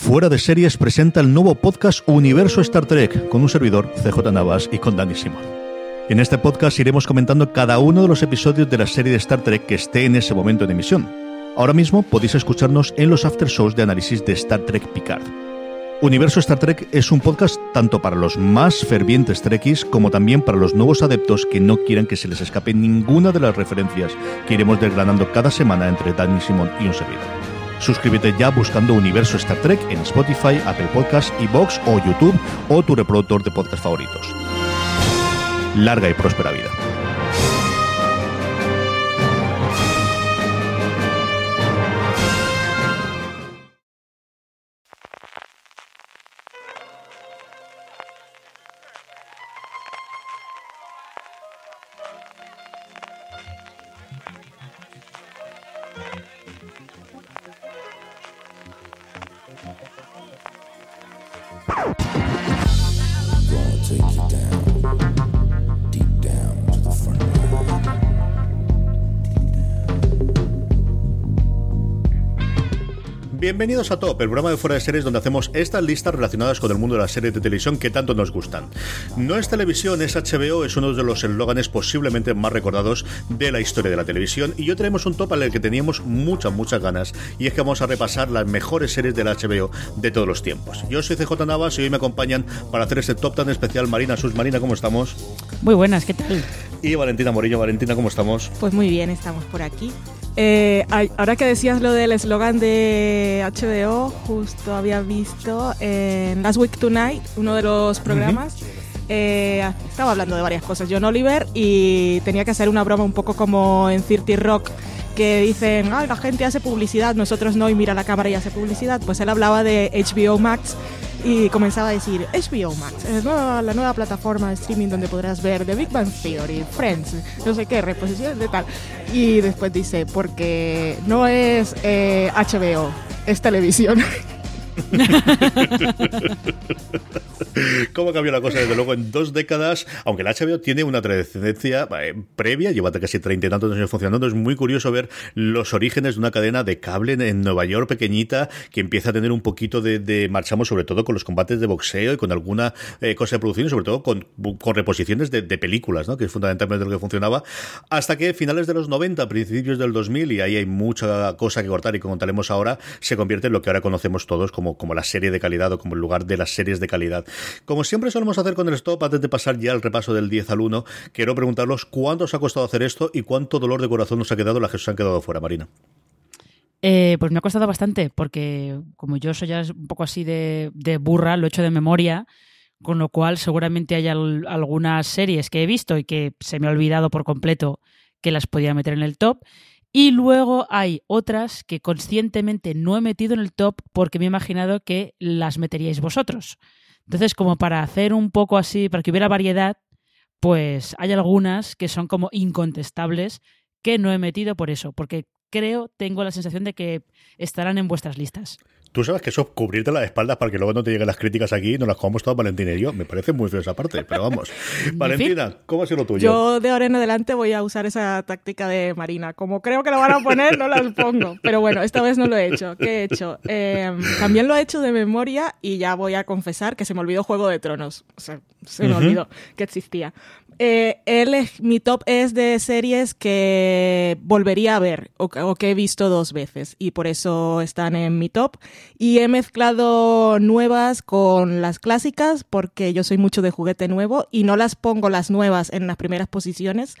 Fuera de Series presenta el nuevo podcast Universo Star Trek con un servidor, CJ Navas, y con Dani Simón. En este podcast iremos comentando cada uno de los episodios de la serie de Star Trek que esté en ese momento de emisión. Ahora mismo podéis escucharnos en los after shows de análisis de Star Trek Picard. Universo Star Trek es un podcast tanto para los más fervientes Trekkies como también para los nuevos adeptos que no quieran que se les escape ninguna de las referencias que iremos desgranando cada semana entre Dani Simón y un servidor. Suscríbete ya buscando Universo Star Trek en Spotify, Apple Podcasts, Evox o YouTube o tu reproductor de podcast favoritos. Larga y próspera vida. Bienvenidos a Top, el programa de fuera de series donde hacemos estas listas relacionadas con el mundo de las series de televisión que tanto nos gustan. No es televisión, es HBO, es uno de los eslóganes posiblemente más recordados de la historia de la televisión y hoy tenemos un top al que teníamos muchas, muchas ganas y es que vamos a repasar las mejores series de la HBO de todos los tiempos. Yo soy CJ Navas y hoy me acompañan para hacer este top tan especial Marina Sus. Marina, ¿cómo estamos? Muy buenas, ¿qué tal? Y Valentina Morillo. Valentina, ¿cómo estamos? Pues muy bien, estamos por aquí. Eh, ahora que decías lo del eslogan de HBO, justo había visto en Last Week Tonight, uno de los programas, eh, estaba hablando de varias cosas, John Oliver, y tenía que hacer una broma un poco como en 30 Rock, que dicen, Ay, la gente hace publicidad, nosotros no, y mira la cámara y hace publicidad. Pues él hablaba de HBO Max y comenzaba a decir HBO Max, es la nueva plataforma de streaming donde podrás ver The Big Bang Theory, Friends, no sé qué, reposiciones de tal. Y después dice, porque no es HBO, eh, es televisión. ¿Cómo cambió la cosa? Desde luego, en dos décadas, aunque la HBO tiene una trascendencia eh, previa, lleva casi treinta y tantos años funcionando, es muy curioso ver los orígenes de una cadena de cable en Nueva York pequeñita que empieza a tener un poquito de, marchamos, sobre todo con los combates de boxeo y con alguna eh, cosa de producción, y sobre todo con, reposiciones de, películas, que es fundamentalmente lo que funcionaba, hasta que finales de los 90, principios del 2000, y ahí hay mucha cosa que cortar y que contaremos ahora, se convierte en lo que ahora conocemos todos como como, la serie de calidad o como el lugar de las series de calidad. Como siempre solemos hacer con el stop, antes de pasar ya al repaso del 10 al 1, quiero preguntarlos cuánto os ha costado hacer esto y cuánto dolor de corazón nos ha quedado las que os han quedado fuera, Marina. Eh, pues me ha costado bastante, porque como yo soy ya un poco así de, burra, lo he hecho de memoria, con lo cual seguramente hay algunas series que he visto y que se me ha olvidado por completo que las podía meter en el top. Y luego hay otras que conscientemente no he metido en el top porque me he imaginado que las meteríais vosotros. Entonces, como para hacer un poco así, para que hubiera variedad, pues hay algunas que son como incontestables que no he metido por eso, porque creo, tengo la sensación de que estarán en vuestras listas. Tú sabes que eso es cubrirte las espaldas para que luego no te lleguen las críticas aquí y nos las comamos todas Valentina y yo. Me parece muy feo esa parte, pero vamos. Valentina, ¿cómo ha sido lo tuyo? Yo de ahora en adelante voy a usar esa táctica de Marina. Como creo que lo van a poner, no las pongo. Pero bueno, esta vez no lo he hecho. ¿Qué he hecho? Em, también lo he hecho de memoria y ya voy a confesar que se me olvidó Juego de Tronos. O sea, se me olvidó que existía. Eh, mi top es de series que volvería a ver o, que he visto dos veces y por eso están en mi top. Y he mezclado nuevas con las clásicas porque yo soy mucho de juguete nuevo y no las pongo las nuevas en las primeras posiciones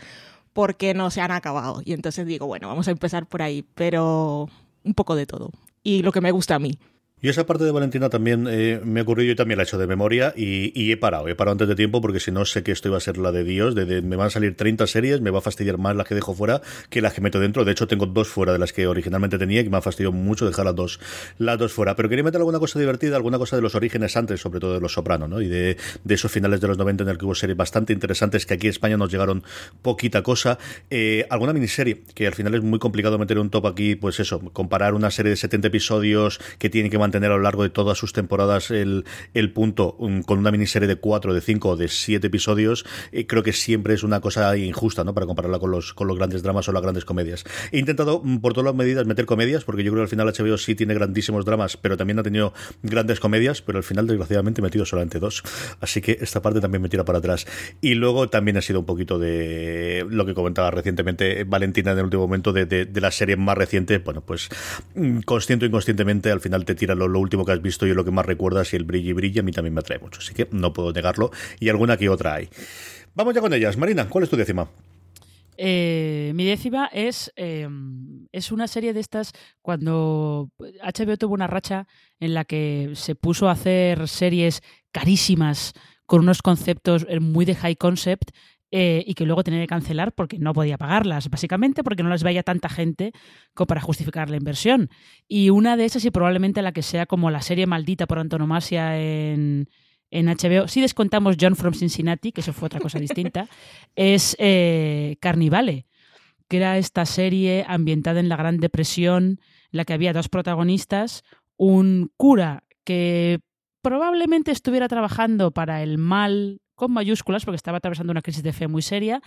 porque no se han acabado. Y entonces digo, bueno, vamos a empezar por ahí, pero un poco de todo. Y lo que me gusta a mí. Y esa parte de Valentina también eh, me ha ocurrido, yo también la he hecho de memoria y, he parado, he parado antes de tiempo porque si no sé que esto iba a ser la de Dios, de, me van a salir 30 series, me va a fastidiar más las que dejo fuera que las que meto dentro. De hecho, tengo dos fuera de las que originalmente tenía y me ha fastidiado mucho dejar las dos, las dos fuera. Pero quería meter alguna cosa divertida, alguna cosa de los orígenes antes, sobre todo de Los Sopranos, ¿no? Y de, esos finales de los 90 en el que hubo series bastante interesantes que aquí en España nos llegaron poquita cosa. Eh, alguna miniserie, que al final es muy complicado meter un top aquí, pues eso, comparar una serie de 70 episodios que tiene que mantener a lo largo de todas sus temporadas el, el punto um, con una miniserie de 4, de 5 o de 7 episodios, eh, creo que siempre es una cosa injusta, ¿no? Para compararla con los, con los grandes dramas o las grandes comedias. He intentado, mm, por todas las medidas, meter comedias, porque yo creo que al final HBO sí tiene grandísimos dramas, pero también ha tenido grandes comedias, pero al final, desgraciadamente, he metido solamente dos. Así que esta parte también me tira para atrás. Y luego también ha sido un poquito de lo que comentaba recientemente Valentina en el último momento de, de, la serie más reciente. Bueno, pues mm, consciente o inconscientemente, al final te tira lo, último que has visto y lo que más recuerdas y el brillo y brilla a mí también me atrae mucho. Así que no puedo negarlo. Y alguna que otra hay. Vamos ya con ellas. Marina, ¿cuál es tu décima? Eh, mi décima es, em, es una serie de estas cuando HBO tuvo una racha en la que se puso a hacer series carísimas con unos conceptos muy de high concept eh, y que luego tenía que cancelar porque no podía pagarlas, básicamente porque no las veía tanta gente como para justificar la inversión. Y una de esas, y probablemente la que sea como la serie maldita por antonomasia en, en HBO, si descontamos John from Cincinnati, que eso fue otra cosa distinta, es eh, Carnivale, que era esta serie ambientada en la Gran Depresión, en la que había dos protagonistas, un cura que probablemente estuviera trabajando para el mal con mayúsculas porque estaba atravesando una crisis de fe muy seria,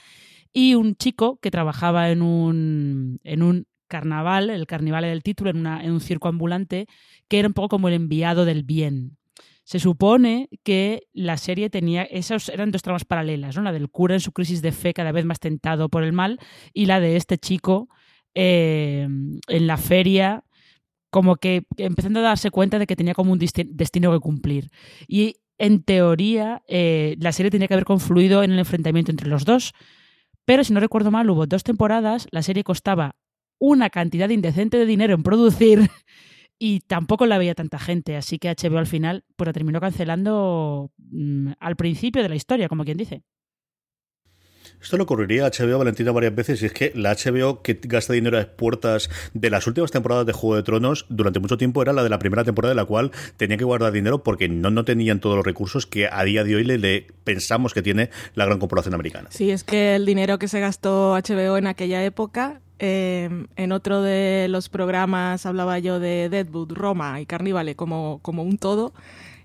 y un chico que trabajaba en un, en un carnaval, el carnaval del título, en, una, en un circo ambulante, que era un poco como el enviado del bien. Se supone que la serie tenía, esas eran dos tramas paralelas, ¿no? la del cura en su crisis de fe cada vez más tentado por el mal y la de este chico eh, en la feria como que empezando a darse cuenta de que tenía como un destino que cumplir. Y en teoría eh, la serie tenía que haber confluido en el enfrentamiento entre los dos, pero si no recuerdo mal hubo dos temporadas, la serie costaba una cantidad indecente de dinero en producir y tampoco la veía tanta gente, así que HBO al final pues la terminó cancelando mm, al principio de la historia, como quien dice. Esto lo ocurriría a HBO Valentina varias veces y es que la HBO que gasta dinero a puertas de las últimas temporadas de Juego de Tronos durante mucho tiempo era la de la primera temporada de la cual tenía que guardar dinero porque no, no tenían todos los recursos que a día de hoy le, pensamos que tiene la gran corporación americana. Sí, es que el dinero que se gastó HBO en aquella época em, en otro de los programas hablaba yo de Deadwood, Roma y Carnivale como, como un todo.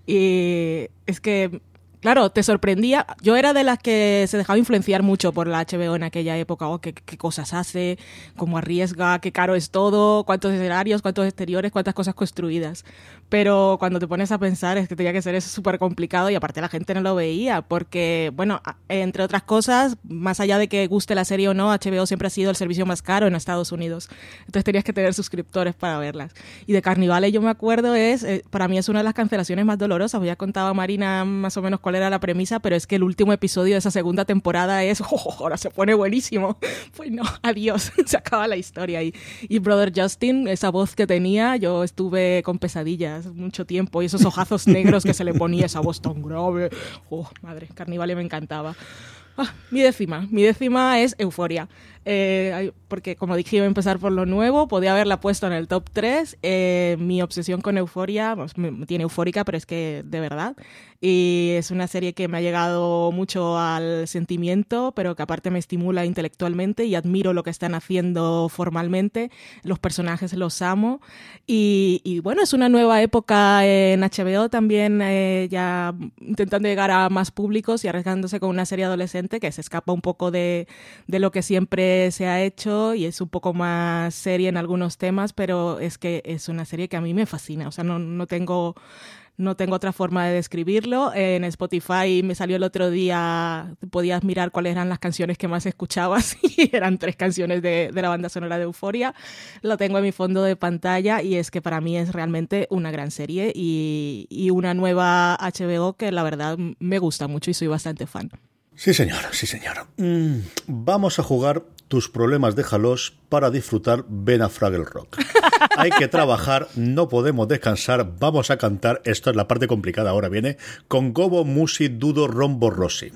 Y es que claro, te sorprendía. Yo era de las que se dejaba influenciar mucho por la HBO en aquella época. Oh, qué, cosas hace, cómo arriesga, qué caro es todo, cuántos escenarios, cuántos exteriores, cuántas cosas construidas. Pero cuando te pones a pensar es que tenía que ser eso súper complicado y aparte la gente no lo veía porque, bueno, entre otras cosas, más allá de que guste la serie o no, HBO siempre ha sido el servicio más caro en Estados Unidos. Entonces tenías que tener suscriptores para verlas. Y de Carnivale yo me acuerdo es, eh, para mí es una de las cancelaciones más dolorosas. Ya contaba Marina más o menos cuál era la premisa, pero es que el último episodio de esa segunda temporada es, oh, ahora se pone buenísimo. Pues no, adiós, se acaba la historia. Y, y Brother Justin, esa voz que tenía, yo estuve con pesadillas mucho tiempo y esos ojazos negros que se le ponía, esa voz tan grave. Oh, madre, Carnivale me encantaba. Ah, mi décima, mi décima es Euforia. Eh, porque como dije iba a empezar por lo nuevo, podía haberla puesto en el top 3. Eh, mi obsesión con Euforia, pues, me tiene eufórica, pero es que de verdad. Y es una serie que me ha llegado mucho al sentimiento, pero que aparte me estimula intelectualmente y admiro lo que están haciendo formalmente. Los personajes los amo. Y, bueno, es una nueva época en HBO también, eh, ya intentando llegar a más públicos y arriesgándose con una serie adolescente que se escapa un poco de, de lo que siempre se ha hecho y es un poco más seria en algunos temas, pero es que es una serie que a mí me fascina. O sea, no, no tengo no tengo otra forma de describirlo. En Spotify me salió el otro día, podías mirar cuáles eran las canciones que más escuchabas y eran tres canciones de, de, la banda sonora de Euforia. Lo tengo en mi fondo de pantalla y es que para mí es realmente una gran serie y, y una nueva HBO que la verdad me gusta mucho y soy bastante fan. Sí, señor, sí, señor. Mm, vamos a jugar tus problemas déjalos para disfrutar, ven a Fraggle Rock. Hay que trabajar, no podemos descansar, vamos a cantar. Esto es la parte complicada, ahora viene con Gobo, Musi, Dudo, Rombo, Rossi.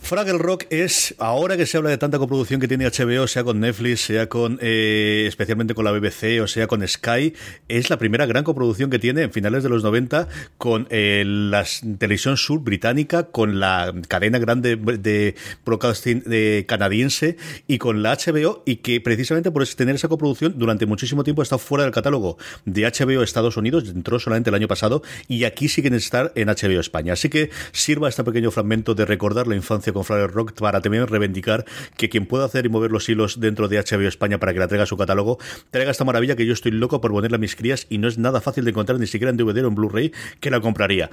Fraggle Rock es, ahora que se habla de tanta coproducción que tiene HBO, sea con Netflix, sea con, eh, especialmente con la BBC o sea con Sky, es la primera gran coproducción que tiene en finales de los 90 con eh, la televisión sur británica, con la cadena grande de broadcasting de canadiense y con la HBO y que precisamente por tener esa coproducción durante muchísimo tiempo estado fuera del catálogo de HBO Estados Unidos, entró solamente el año pasado y aquí siguen estar en HBO España. Así que sirva este pequeño fragmento de recordar la infancia con Fraggle Rock para también reivindicar que quien pueda hacer y mover los hilos dentro de HBO España para que la traiga a su catálogo, traiga esta maravilla que yo estoy loco por ponerla a mis crías y no es nada fácil de encontrar ni siquiera en DVD o en Blu-ray que la compraría.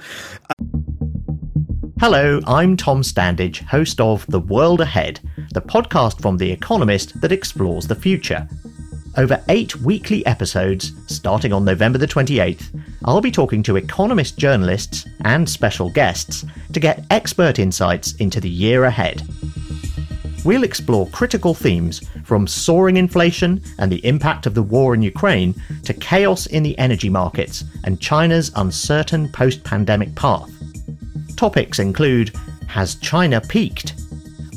Hello, I'm Tom Standage, host of The World Ahead, the podcast from The Economist that explores the future. Over eight weekly episodes, starting on November the 28th, I'll be talking to Economist journalists and special guests to get expert insights into the year ahead. We'll explore critical themes from soaring inflation and the impact of the war in Ukraine to chaos in the energy markets and China's uncertain post pandemic path. Topics include Has China peaked?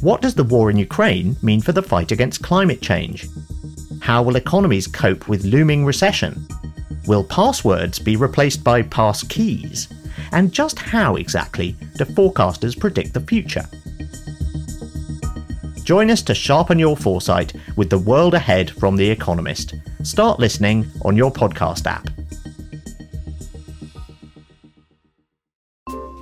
What does the war in Ukraine mean for the fight against climate change? How will economies cope with looming recession? Will passwords be replaced by pass keys? And just how exactly do forecasters predict the future? Join us to sharpen your foresight with the world ahead from The Economist. Start listening on your podcast app.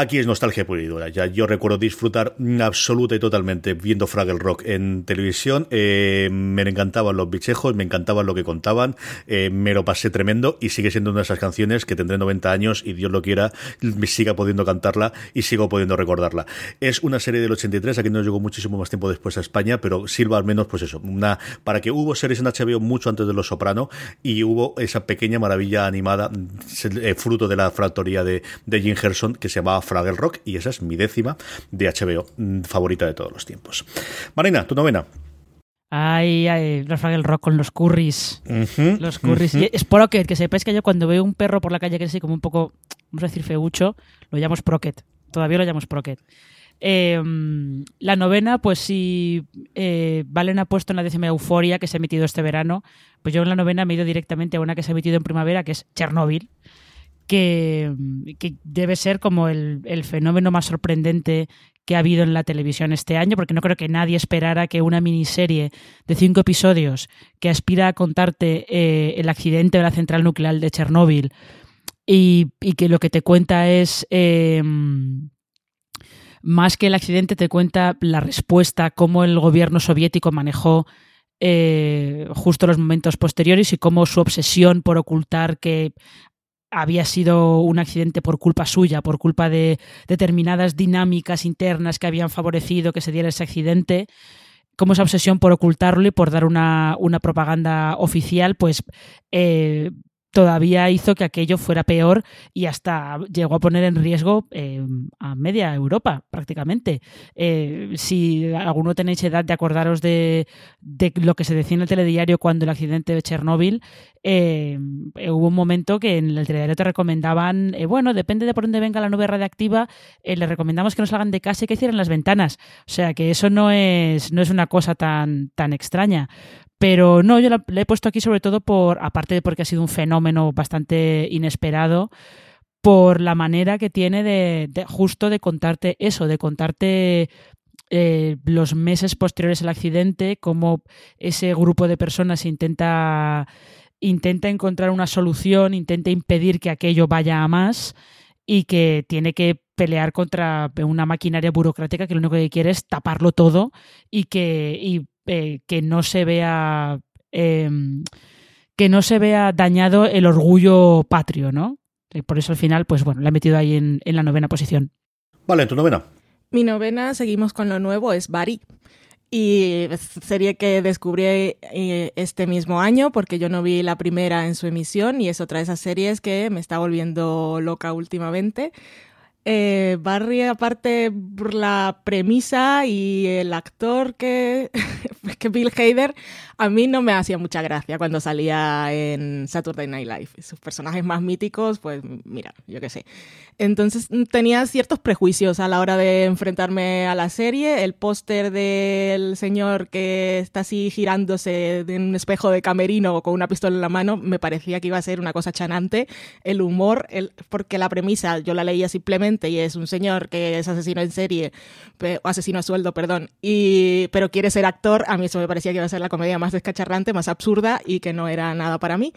Aquí es nostalgia pura. Ya yo recuerdo disfrutar absoluta y totalmente viendo Fraggle Rock en televisión. Eh, me encantaban los bichejos, me encantaban lo que contaban, eh, me lo pasé tremendo y sigue siendo una de esas canciones que tendré 90 años y Dios lo quiera, siga pudiendo cantarla y sigo pudiendo recordarla. Es una serie del 83, aquí no llegó muchísimo más tiempo después a España, pero sirva al menos, pues eso, una para que hubo series en HBO mucho antes de Los Soprano y hubo esa pequeña maravilla animada, eh, fruto de la fractoría de, Jim Herson, que se llamaba Fraggle Rock y esa es mi décima de HBO mm, favorita de todos los tiempos. Marina, tu novena. Ay, ay, Fraggle Rock con los curris. los curris. Y Sprocket, que sepáis que yo cuando veo un perro por la calle que es así como un poco, vamos a decir, feucho, lo llamo Sprocket. Todavía lo llamo Sprocket. Em, la novena, pues si eh, Valen ha puesto en la décima Euforia que se ha emitido este verano, pues yo en la novena me he ido directamente a una que se ha emitido en primavera, que es Chernobyl que, debe ser como el, fenómeno más sorprendente que ha habido en la televisión este año, porque no creo que nadie esperara que una miniserie de cinco episodios que aspira a contarte eh, el accidente de la central nuclear de Chernóbil y, que lo que te cuenta es... Em, más que el accidente te cuenta la respuesta, cómo el gobierno soviético manejó eh, justo los momentos posteriores y cómo su obsesión por ocultar que había sido un accidente por culpa suya, por culpa de determinadas dinámicas internas que habían favorecido que se diera ese accidente, como esa obsesión por ocultarlo y por dar una, propaganda oficial, pues eh, todavía hizo que aquello fuera peor y hasta llegó a poner en riesgo eh, a media Europa prácticamente. Eh, si alguno tenéis edad de acordaros de, lo que se decía en el telediario cuando el accidente de Chernóbil, eh, hubo un momento que en el telediario te recomendaban, bueno, depende de por dónde venga la nube radiactiva, le recomendamos que no salgan de casa y que cierren las ventanas. O sea que eso no es, no es una cosa tan, tan extraña. Pero no, yo la, he puesto aquí sobre todo por, aparte de porque ha sido un fenómeno bastante inesperado, por la manera que tiene de, justo de contarte eso, de contarte eh, los meses posteriores al accidente, cómo ese grupo de personas intenta, intenta encontrar una solución, intenta impedir que aquello vaya a más y que tiene que pelear contra una maquinaria burocrática que lo único que quiere es taparlo todo y que eh, que no se vea em, que no se vea dañado el orgullo patrio, ¿no? Y por eso al final, pues bueno, la he metido ahí en, en la novena posición. Vale, tu novena. Mi novena, seguimos con lo nuevo, es Bari. Y serie que descubrí eh, este mismo año porque yo no vi la primera en su emisión y es otra de esas series que me está volviendo loca últimamente. Eh, Barry, aparte por la premisa y el actor que, que Bill Hader, a mí no me hacía mucha gracia cuando salía en Saturday Night Live. Sus personajes más míticos, pues mira, yo qué sé. Entonces tenía ciertos prejuicios a la hora de enfrentarme a la serie. El póster del señor que está así girándose en un espejo de camerino con una pistola en la mano me parecía que iba a ser una cosa chanante. El humor, el, porque la premisa yo la leía simplemente y es un señor que es asesino en serie, o asesino a sueldo, perdón, y, pero quiere ser actor. A mí eso me parecía que iba a ser la comedia más descacharrante, más absurda y que no era nada para mí.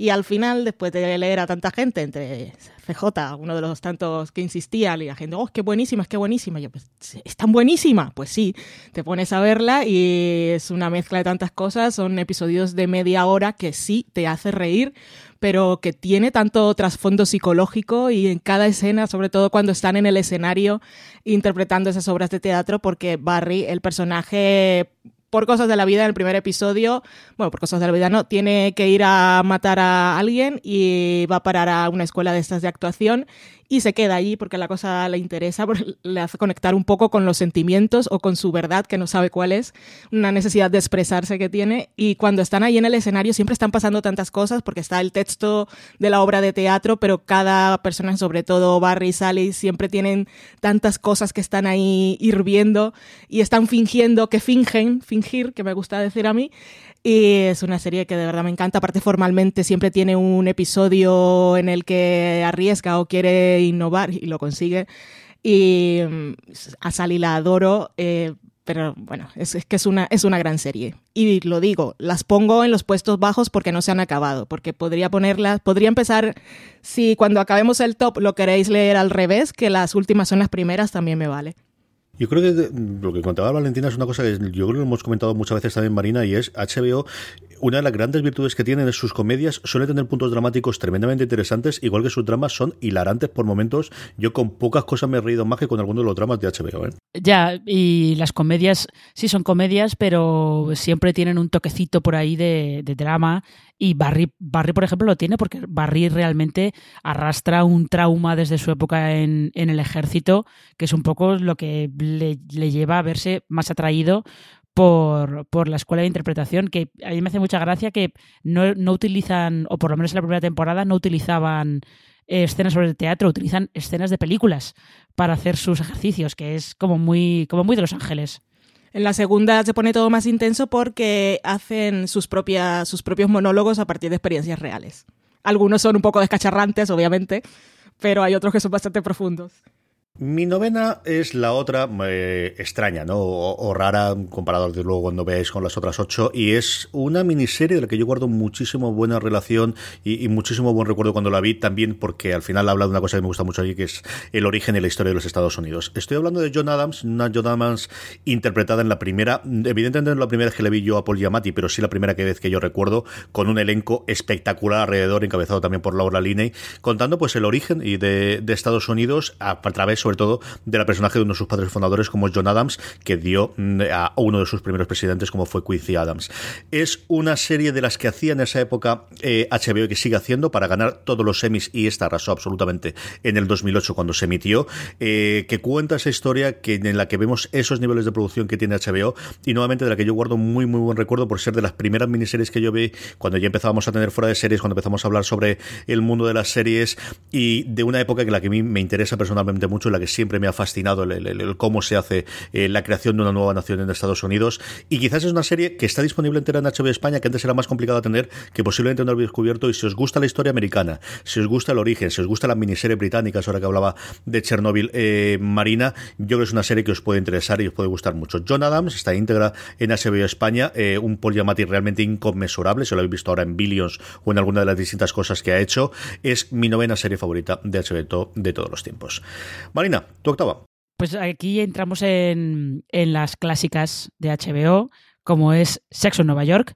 Y al final, después de leer a tanta gente, entre CJ, uno de los tantos que insistía, y la gente, oh, qué buenísima, es que buenísima. yo, pues, ¿es tan buenísima? Pues sí, te pones a verla y es una mezcla de tantas cosas. Son episodios de media hora que sí te hace reír, pero que tiene tanto trasfondo psicológico y en cada escena, sobre todo cuando están en el escenario interpretando esas obras de teatro, porque Barry, el personaje por cosas de la vida en el primer episodio, bueno, por cosas de la vida no, tiene que ir a matar a alguien y va a parar a una escuela de estas de actuación y se queda allí porque la cosa le interesa, le hace conectar un poco con los sentimientos o con su verdad, que no sabe cuál es, una necesidad de expresarse que tiene. Y cuando están ahí en el escenario siempre están pasando tantas cosas porque está el texto de la obra de teatro, pero cada persona, sobre todo Barry y Sally, siempre tienen tantas cosas que están ahí hirviendo y están fingiendo que fingen, que me gusta decir a mí. Y es una serie que de verdad me encanta. Aparte, formalmente siempre tiene un episodio en el que arriesga o quiere innovar y lo consigue. Y mm, a Sally la adoro. Eh, pero bueno, es, que es una, es una gran serie. Y lo digo, las pongo en los puestos bajos porque no se han acabado, porque podría ponerlas, podría empezar, si cuando acabemos el top lo queréis leer al revés, que las últimas son las primeras, también me vale. Yo creo que lo que contaba Valentina es una cosa que yo creo que lo hemos comentado muchas veces también, Marina, y es HBO una de las grandes virtudes que tienen es sus comedias suele tener puntos dramáticos tremendamente interesantes, igual que sus dramas son hilarantes por momentos. Yo con pocas cosas me he reído más que con algunos de los dramas de HBO. ¿eh? Ya, y las comedias sí son comedias, pero siempre tienen un toquecito por ahí de, drama. Y Barry, Barry, por ejemplo, lo tiene porque Barry realmente arrastra un trauma desde su época en, en el ejército, que es un poco lo que le, le lleva a verse más atraído por, por, la escuela de interpretación, que a mí me hace mucha gracia que no, no utilizan, o por lo menos en la primera temporada, no utilizaban escenas sobre el teatro, utilizan escenas de películas para hacer sus ejercicios, que es como muy, como muy de Los Ángeles. En la segunda se pone todo más intenso porque hacen sus, propias, sus propios monólogos a partir de experiencias reales. Algunos son un poco descacharrantes, obviamente, pero hay otros que son bastante profundos. Mi novena es la otra eh, extraña, ¿no? O, rara comparado desde luego cuando veáis con las otras ocho. Y es una miniserie de la que yo guardo muchísimo buena relación y, muchísimo buen recuerdo cuando la vi, también porque al final habla de una cosa que me gusta mucho aquí, que es el origen y la historia de los Estados Unidos. Estoy hablando de John Adams, una John Adams interpretada en la primera, evidentemente no la primera vez que le vi yo a Paul Giamatti, pero sí la primera vez que yo recuerdo, con un elenco espectacular alrededor, encabezado también por Laura Linney, contando pues el origen y de, Estados Unidos a, a través sobre todo de la personaje de uno de sus padres fundadores como John Adams, que dio mm, a uno de sus primeros presidentes como fue Quincy Adams. Es una serie de las que hacía en esa época HBO eh, y que sigue haciendo para ganar todos los semis y esta arrasó absolutamente en el 2008 cuando se emitió, eh, que cuenta esa historia que, en la que vemos esos niveles de producción que tiene HBO y nuevamente de la que yo guardo muy muy buen recuerdo por ser de las primeras miniseries que yo vi cuando ya empezábamos a tener fuera de series, cuando empezamos a hablar sobre el mundo de las series y de una época que la que a mí me interesa personalmente mucho, la que siempre me ha fascinado el, cómo se hace eh, la creación de una nueva nación en Estados Unidos. Y quizás es una serie que está disponible entera en HBO España, que antes era más complicado tener, que posiblemente no habéis descubierto. Y si os gusta la historia americana, si os gusta el origen, si os gusta la miniserie británica, ahora que hablaba de Chernobyl eh, Marina, yo creo que es una serie que os puede interesar y os puede gustar mucho. John Adams está íntegra en HBO España, eh, un Paul realmente inconmensurable, si lo habéis visto ahora en Billions o en alguna de las distintas cosas que ha hecho. Es mi novena serie favorita de HBO de todos los tiempos. Marina, tu octava. Pues aquí entramos en, en las clásicas de HBO, como es Sexo en Nueva York.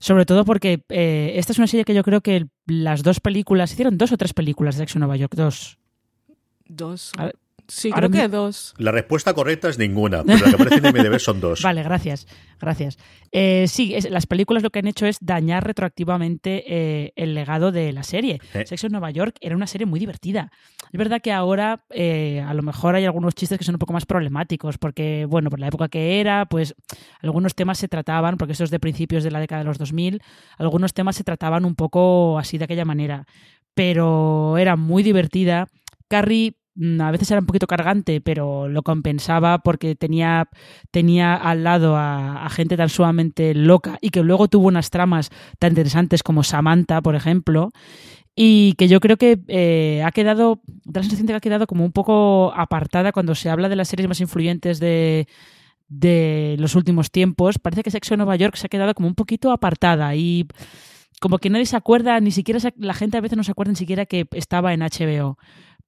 Sobre todo porque eh, esta es una serie que yo creo que las dos películas, hicieron dos o tres películas de Sexo en Nueva York, dos. Dos. A ver, Sí, ahora creo que dos. La respuesta correcta es ninguna, pero la que aparece en IMDb son dos. Vale, gracias, gracias. Eh, sí, es- las películas lo que han hecho es dañar retroactivamente eh, el legado de la serie. Eh. Sexo en Nueva York era una serie muy divertida. Es verdad que ahora eh, a lo mejor hay algunos chistes que son un poco más problemáticos, porque, bueno, por la época que era, pues algunos temas se trataban, porque eso es de principios de la década de los 2000, algunos temas se trataban un poco así de aquella manera, pero era muy divertida. Carrie a veces era un poquito cargante, pero lo compensaba porque tenía, tenía al lado a, a gente tan sumamente loca y que luego tuvo unas tramas tan interesantes como Samantha, por ejemplo, y que yo creo que eh, ha quedado, da la sensación de que ha quedado como un poco apartada cuando se habla de las series más influyentes de, de los últimos tiempos. Parece que Sexo en Nueva York se ha quedado como un poquito apartada y como que nadie se acuerda, ni siquiera se- la gente a veces no se acuerda ni siquiera que estaba en HBO.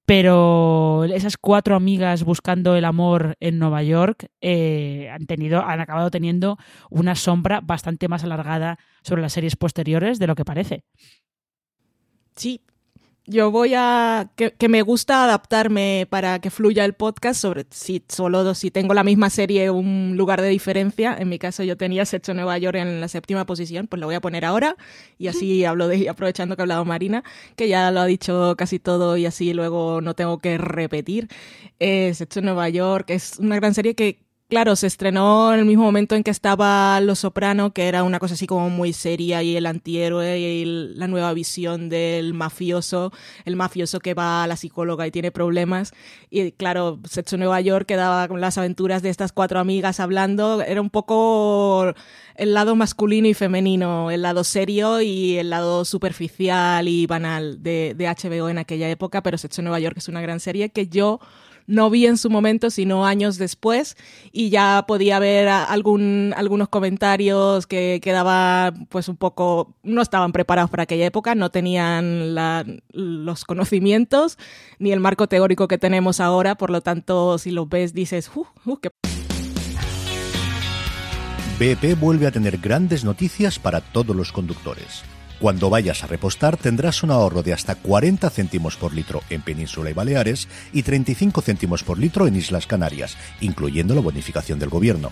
Pero esas cuatro amigas buscando el amor en Nueva York eh, han tenido, han acabado teniendo una sombra bastante más alargada sobre las series posteriores de lo que parece. Sí. Yo voy a. Que, que me gusta adaptarme para que fluya el podcast, sobre si solo si tengo la misma serie, un lugar de diferencia. En mi caso, yo tenía Sexo Nueva York en la séptima posición, pues lo voy a poner ahora. Y así hablo de. Aprovechando que ha hablado Marina, que ya lo ha dicho casi todo y así luego no tengo que repetir. Eh, Sexo Nueva York es una gran serie que. Claro, se estrenó en el mismo momento en que estaba Los Soprano, que era una cosa así como muy seria y el antihéroe y el- la nueva visión del mafioso, el mafioso que va a la psicóloga y tiene problemas. Y claro, Sexo Nueva York quedaba con las aventuras de estas cuatro amigas hablando. Era un poco el lado masculino y femenino, el lado serio y el lado superficial y banal de, de HBO en aquella época, pero Sexo Nueva York es una gran serie que yo no vi en su momento, sino años después, y ya podía ver algún, algunos comentarios que quedaban pues un poco, no estaban preparados para aquella época, no tenían los conocimientos ni el marco teórico que tenemos ahora, por lo tanto, si lo ves dices, uh, uh, qué BP vuelve a tener grandes noticias para todos los conductores. Cuando vayas a repostar tendrás un ahorro de hasta 40 céntimos por litro en Península y Baleares y 35 céntimos por litro en Islas Canarias, incluyendo la bonificación del gobierno.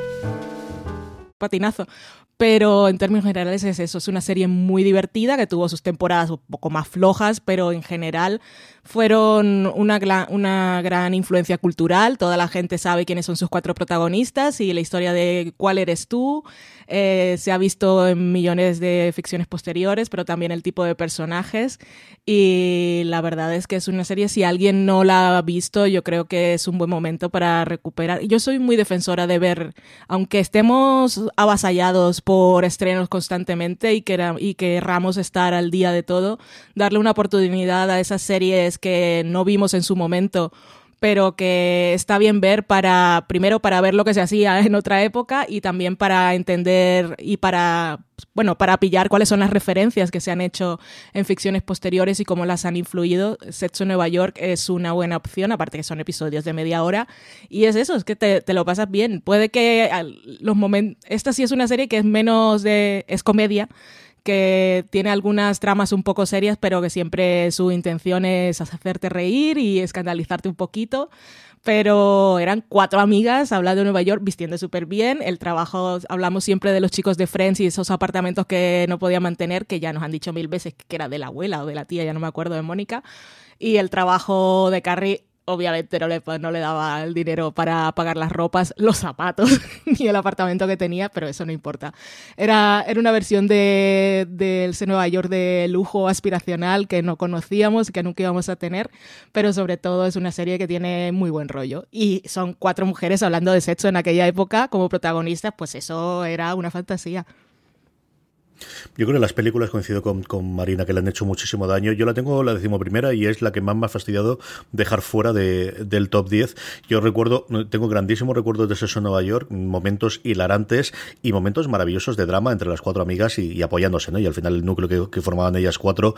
Patinazo. Pero en términos generales es eso, es una serie muy divertida que tuvo sus temporadas un poco más flojas, pero en general fueron una, una gran influencia cultural. Toda la gente sabe quiénes son sus cuatro protagonistas y la historia de cuál eres tú. eh, se ha visto en millones de ficciones posteriores, pero también el tipo de personajes. Y la verdad es que es una serie, si alguien no la ha visto, yo creo que es un buen momento para recuperar. Yo soy muy defensora de ver, aunque estemos avasallados por estrenos constantemente y, quera- y querramos estar al día de todo, darle una oportunidad a esas series que no vimos en su momento pero que está bien ver para, primero para ver lo que se hacía en otra época y también para entender y para, bueno, para pillar cuáles son las referencias que se han hecho en ficciones posteriores y cómo las han influido. Sexo Nueva York es una buena opción, aparte que son episodios de media hora. Y es eso, es que te, te lo pasas bien. Puede que los momentos, esta sí es una serie que es menos de, es comedia, que tiene algunas tramas un poco serias, pero que siempre su intención es hacerte reír y escandalizarte un poquito. Pero eran cuatro amigas hablando de Nueva York, vistiendo súper bien. El trabajo, hablamos siempre de los chicos de Friends y esos apartamentos que no podía mantener, que ya nos han dicho mil veces que era de la abuela o de la tía, ya no me acuerdo de Mónica. Y el trabajo de Carrie obviamente no le, no le daba el dinero para pagar las ropas, los zapatos ni el apartamento que tenía, pero eso no importa. Era, era una versión de, del Nueva York de lujo aspiracional que no conocíamos que nunca íbamos a tener, pero sobre todo es una serie que tiene muy buen rollo. Y son cuatro mujeres hablando de sexo en aquella época como protagonistas, pues eso era una fantasía. Yo creo que las películas coincido con, con, Marina que le han hecho muchísimo daño. Yo la tengo la decimoprimera y es la que más me ha fastidiado dejar fuera de, del top 10. Yo recuerdo, tengo grandísimos recuerdos de Sexo en Nueva York, momentos hilarantes y momentos maravillosos de drama entre las cuatro amigas y, apoyándose, ¿no? Y al final el núcleo que, formaban ellas cuatro.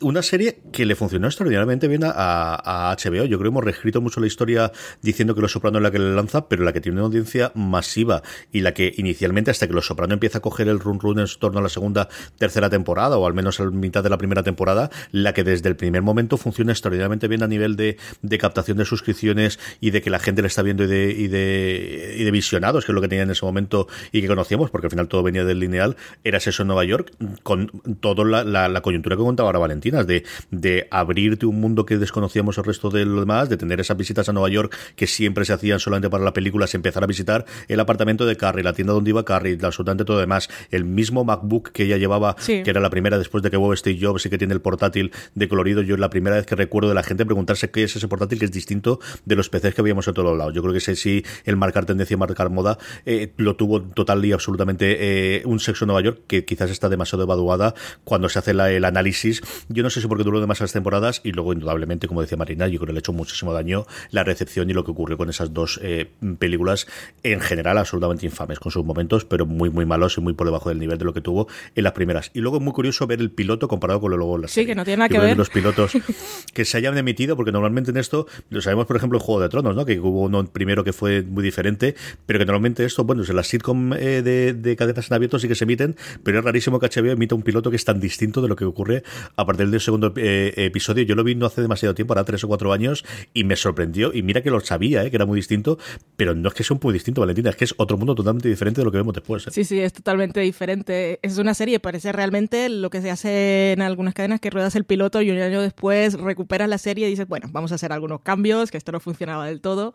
Una serie que le funcionó extraordinariamente bien a, a, HBO. Yo creo que hemos reescrito mucho la historia diciendo que Los Soprano es la que le lanza, pero la que tiene una audiencia masiva y la que inicialmente hasta que Los Soprano empieza a coger el run run en torno a la segunda segunda, tercera temporada, o al menos a mitad de la primera temporada, la que desde el primer momento funciona extraordinariamente bien a nivel de, de captación de suscripciones y de que la gente le está viendo y de, y de, y de visionados, que es lo que tenía en ese momento y que conocíamos, porque al final todo venía del lineal, era eso en Nueva York, con toda la, la, coyuntura que contaba ahora Valentina, de, de abrirte un mundo que desconocíamos el resto de lo demás, de tener esas visitas a Nueva York que siempre se hacían solamente para la película, se empezar a visitar el apartamento de Carrie, la tienda donde iba Carrie, absolutamente todo lo demás, el mismo MacBook que ella llevaba, que era la primera después de que Bob Steve Jobs y que tiene el portátil de colorido. Yo es la primera vez que recuerdo de la gente preguntarse qué es ese portátil que es distinto de los PCs que veíamos a todos lados. Yo creo que ese sí, el marcar tendencia, marcar moda, eh, lo tuvo total y absolutamente eh, un sexo en Nueva York que quizás está demasiado evaluada cuando se hace el análisis. Yo no sé si porque duró demasiadas temporadas y luego, indudablemente, como decía Marina, yo creo que le ha hecho muchísimo daño la recepción y lo que ocurrió con esas dos eh, películas en general absolutamente infames con sus momentos, pero muy, muy malos y muy por debajo del nivel de lo que tuvo en la primera y luego es muy curioso ver el piloto comparado con lo luego la Sí, que no tiene nada que ver. Los pilotos que se hayan emitido, porque normalmente en esto, lo sabemos por ejemplo en Juego de Tronos, ¿no? Que hubo uno primero que fue muy diferente, pero que normalmente esto, bueno, en las sitcom eh, de, de, cadenas en abierto sí que se emiten, pero es rarísimo que HBO emita un piloto que es tan distinto de lo que ocurre a partir del segundo eh, episodio. Yo lo vi no hace demasiado tiempo, ahora tres o cuatro años, y me sorprendió. Y mira que lo sabía, ¿eh? que era muy distinto, pero no es que sea un muy distinto, Valentina, es que es otro mundo totalmente diferente de lo que vemos después. Sí, sí, es totalmente diferente. Es una serie, parece realmente lo que se hace en algunas cadenas, que ruedas el piloto y un año después recuperas la serie y dices, bueno, vamos a hacer algunos cambios, que esto no funcionaba del todo.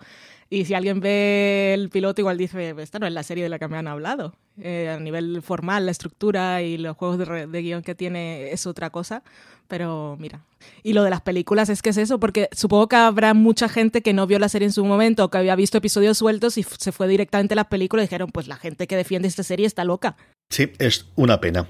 Y si alguien ve el piloto, igual dice, esta no es la serie de la que me han hablado. Eh, a nivel formal, la estructura y los juegos de, de guion que tiene es otra cosa. Pero mira. Y lo de las películas es que es eso, porque supongo que habrá mucha gente que no vio la serie en su momento o que había visto episodios sueltos y se fue directamente a las películas y dijeron, pues la gente que defiende esta serie está loca. Sí, es una pena.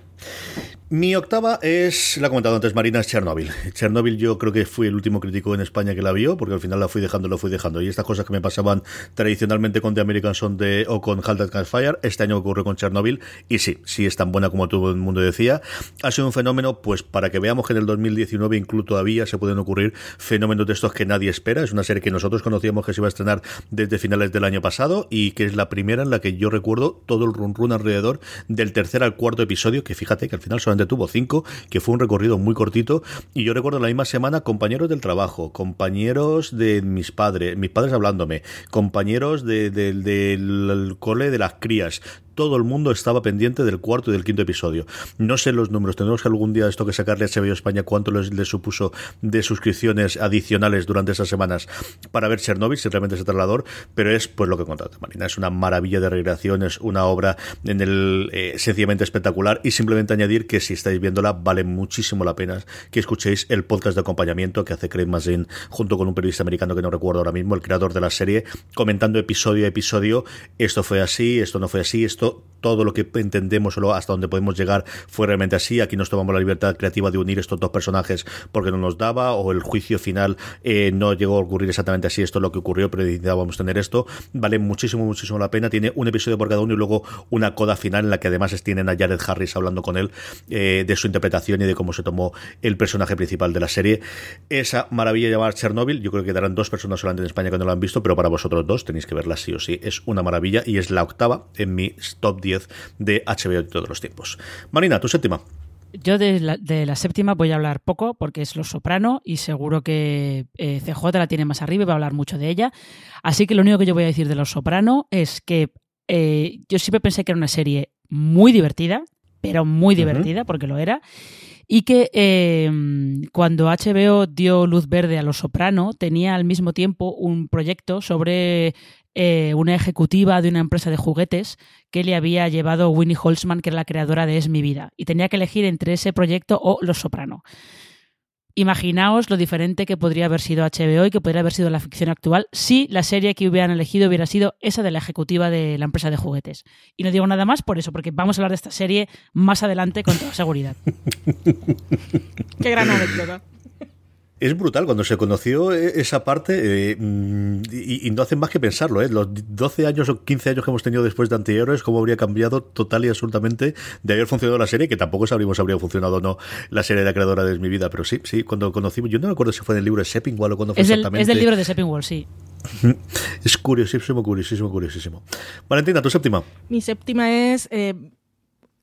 Mi octava es, la ha comentado antes Marina, es Chernobyl. Chernobyl yo creo que fui el último crítico en España que la vio, porque al final la fui dejando, lo fui dejando. Y estas cosas que me pasaban tradicionalmente con The American Son de, o con Halted Fire, este año ocurre con Chernobyl. Y sí, sí es tan buena como todo el mundo decía. Ha sido un fenómeno, pues para que veamos que en el 2019 incluso todavía se pueden ocurrir fenómenos de estos que nadie espera. Es una serie que nosotros conocíamos que se iba a estrenar desde finales del año pasado y que es la primera en la que yo recuerdo todo el run run alrededor del tercer al cuarto episodio, que fíjate que al final solamente tuvo cinco, que fue un recorrido muy cortito. Y yo recuerdo la misma semana compañeros del trabajo, compañeros de mis padres, mis padres hablándome, compañeros de, del cole de las crías, todo el mundo estaba pendiente del cuarto y del quinto episodio. No sé los números, tenemos que algún día esto que sacarle a HBO España cuánto les, supuso de suscripciones adicionales durante esas semanas para ver Chernobyl, si realmente es traslador, pero es pues lo que contaba Marina, es una maravilla de recreación, es una obra en el eh, sencillamente espectacular y simplemente añadir que si estáis viéndola vale muchísimo la pena que escuchéis el podcast de acompañamiento que hace Craig Mazin junto con un periodista americano que no recuerdo ahora mismo, el creador de la serie, comentando episodio a episodio, esto fue así, esto no fue así, esto todo lo que entendemos o hasta donde podemos llegar fue realmente así. Aquí nos tomamos la libertad creativa de unir estos dos personajes porque no nos daba, o el juicio final eh, no llegó a ocurrir exactamente así. Esto es lo que ocurrió, pero necesitábamos tener esto. Vale muchísimo, muchísimo la pena. Tiene un episodio por cada uno y luego una coda final en la que además tienen a Jared Harris hablando con él eh, de su interpretación y de cómo se tomó el personaje principal de la serie. Esa maravilla llamada Chernobyl, yo creo que darán dos personas solamente en España que no lo han visto, pero para vosotros dos tenéis que verla sí o sí. Es una maravilla y es la octava en mi top 10 de HBO de todos los tiempos. Marina, tu séptima. Yo de la, séptima voy a hablar poco porque es Los Soprano y seguro que eh, CJ la tiene más arriba y va a hablar mucho de ella. Así que lo único que yo voy a decir de Los Soprano es que eh, yo siempre pensé que era una serie muy divertida, pero muy divertida porque lo era. Y que em, cuando HBO dio luz verde a Los Soprano, tenía al mismo tiempo un proyecto sobre eh, una ejecutiva de una empresa de juguetes que le había llevado Winnie Holzman, que era la creadora de Es mi vida. Y tenía que elegir entre ese proyecto o Los Soprano. Imaginaos lo diferente que podría haber sido HBO y que podría haber sido la ficción actual si la serie que hubieran elegido hubiera sido esa de la ejecutiva de la empresa de juguetes. Y no digo nada más por eso, porque vamos a hablar de esta serie más adelante con toda seguridad. Qué gran anécdota. Es brutal cuando se conoció eh, esa parte eh, mm, y, no hacen más que pensarlo. ¿eh? Los 12 años o 15 años que hemos tenido después de anteriores, cómo habría cambiado total y absolutamente de haber funcionado la serie, que tampoco sabríamos si habría funcionado o no la serie de la creadora de Mi Vida, pero sí, sí, cuando conocimos, yo no me acuerdo si fue en el libro de Seppingwall o cuando fue es exactamente. es del libro de Seppingwall, sí. Es curiosísimo, curiosísimo, curiosísimo. Valentina, tu séptima. Mi séptima es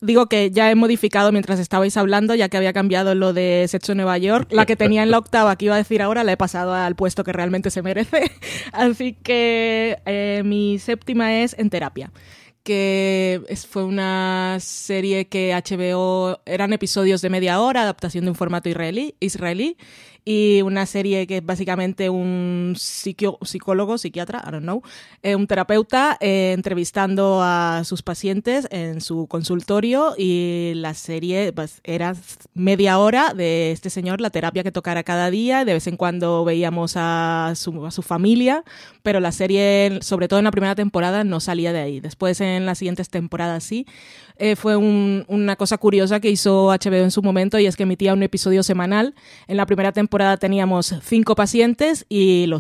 digo que ya he modificado mientras estabais hablando, ya que había cambiado lo de Sexo Nueva York. La que tenía en la octava que iba a decir ahora la he pasado al puesto que realmente se merece. Así que eh, mi séptima es En Terapia que fue una serie que HBO eran episodios de media hora, adaptación de un formato israelí, israelí y una serie que es básicamente un psicólogo, psiquiatra, I don't know, eh, un terapeuta eh, entrevistando a sus pacientes en su consultorio y la serie pues, era media hora de este señor, la terapia que tocara cada día, de vez en cuando veíamos a su, a su familia, pero la serie, sobre todo en la primera temporada, no salía de ahí. Después en las siguientes temporadas sí. Eh, fue una cosa curiosa que hizo HBO en su momento y es que emitía un episodio semanal. En la primera temporada teníamos cinco pacientes y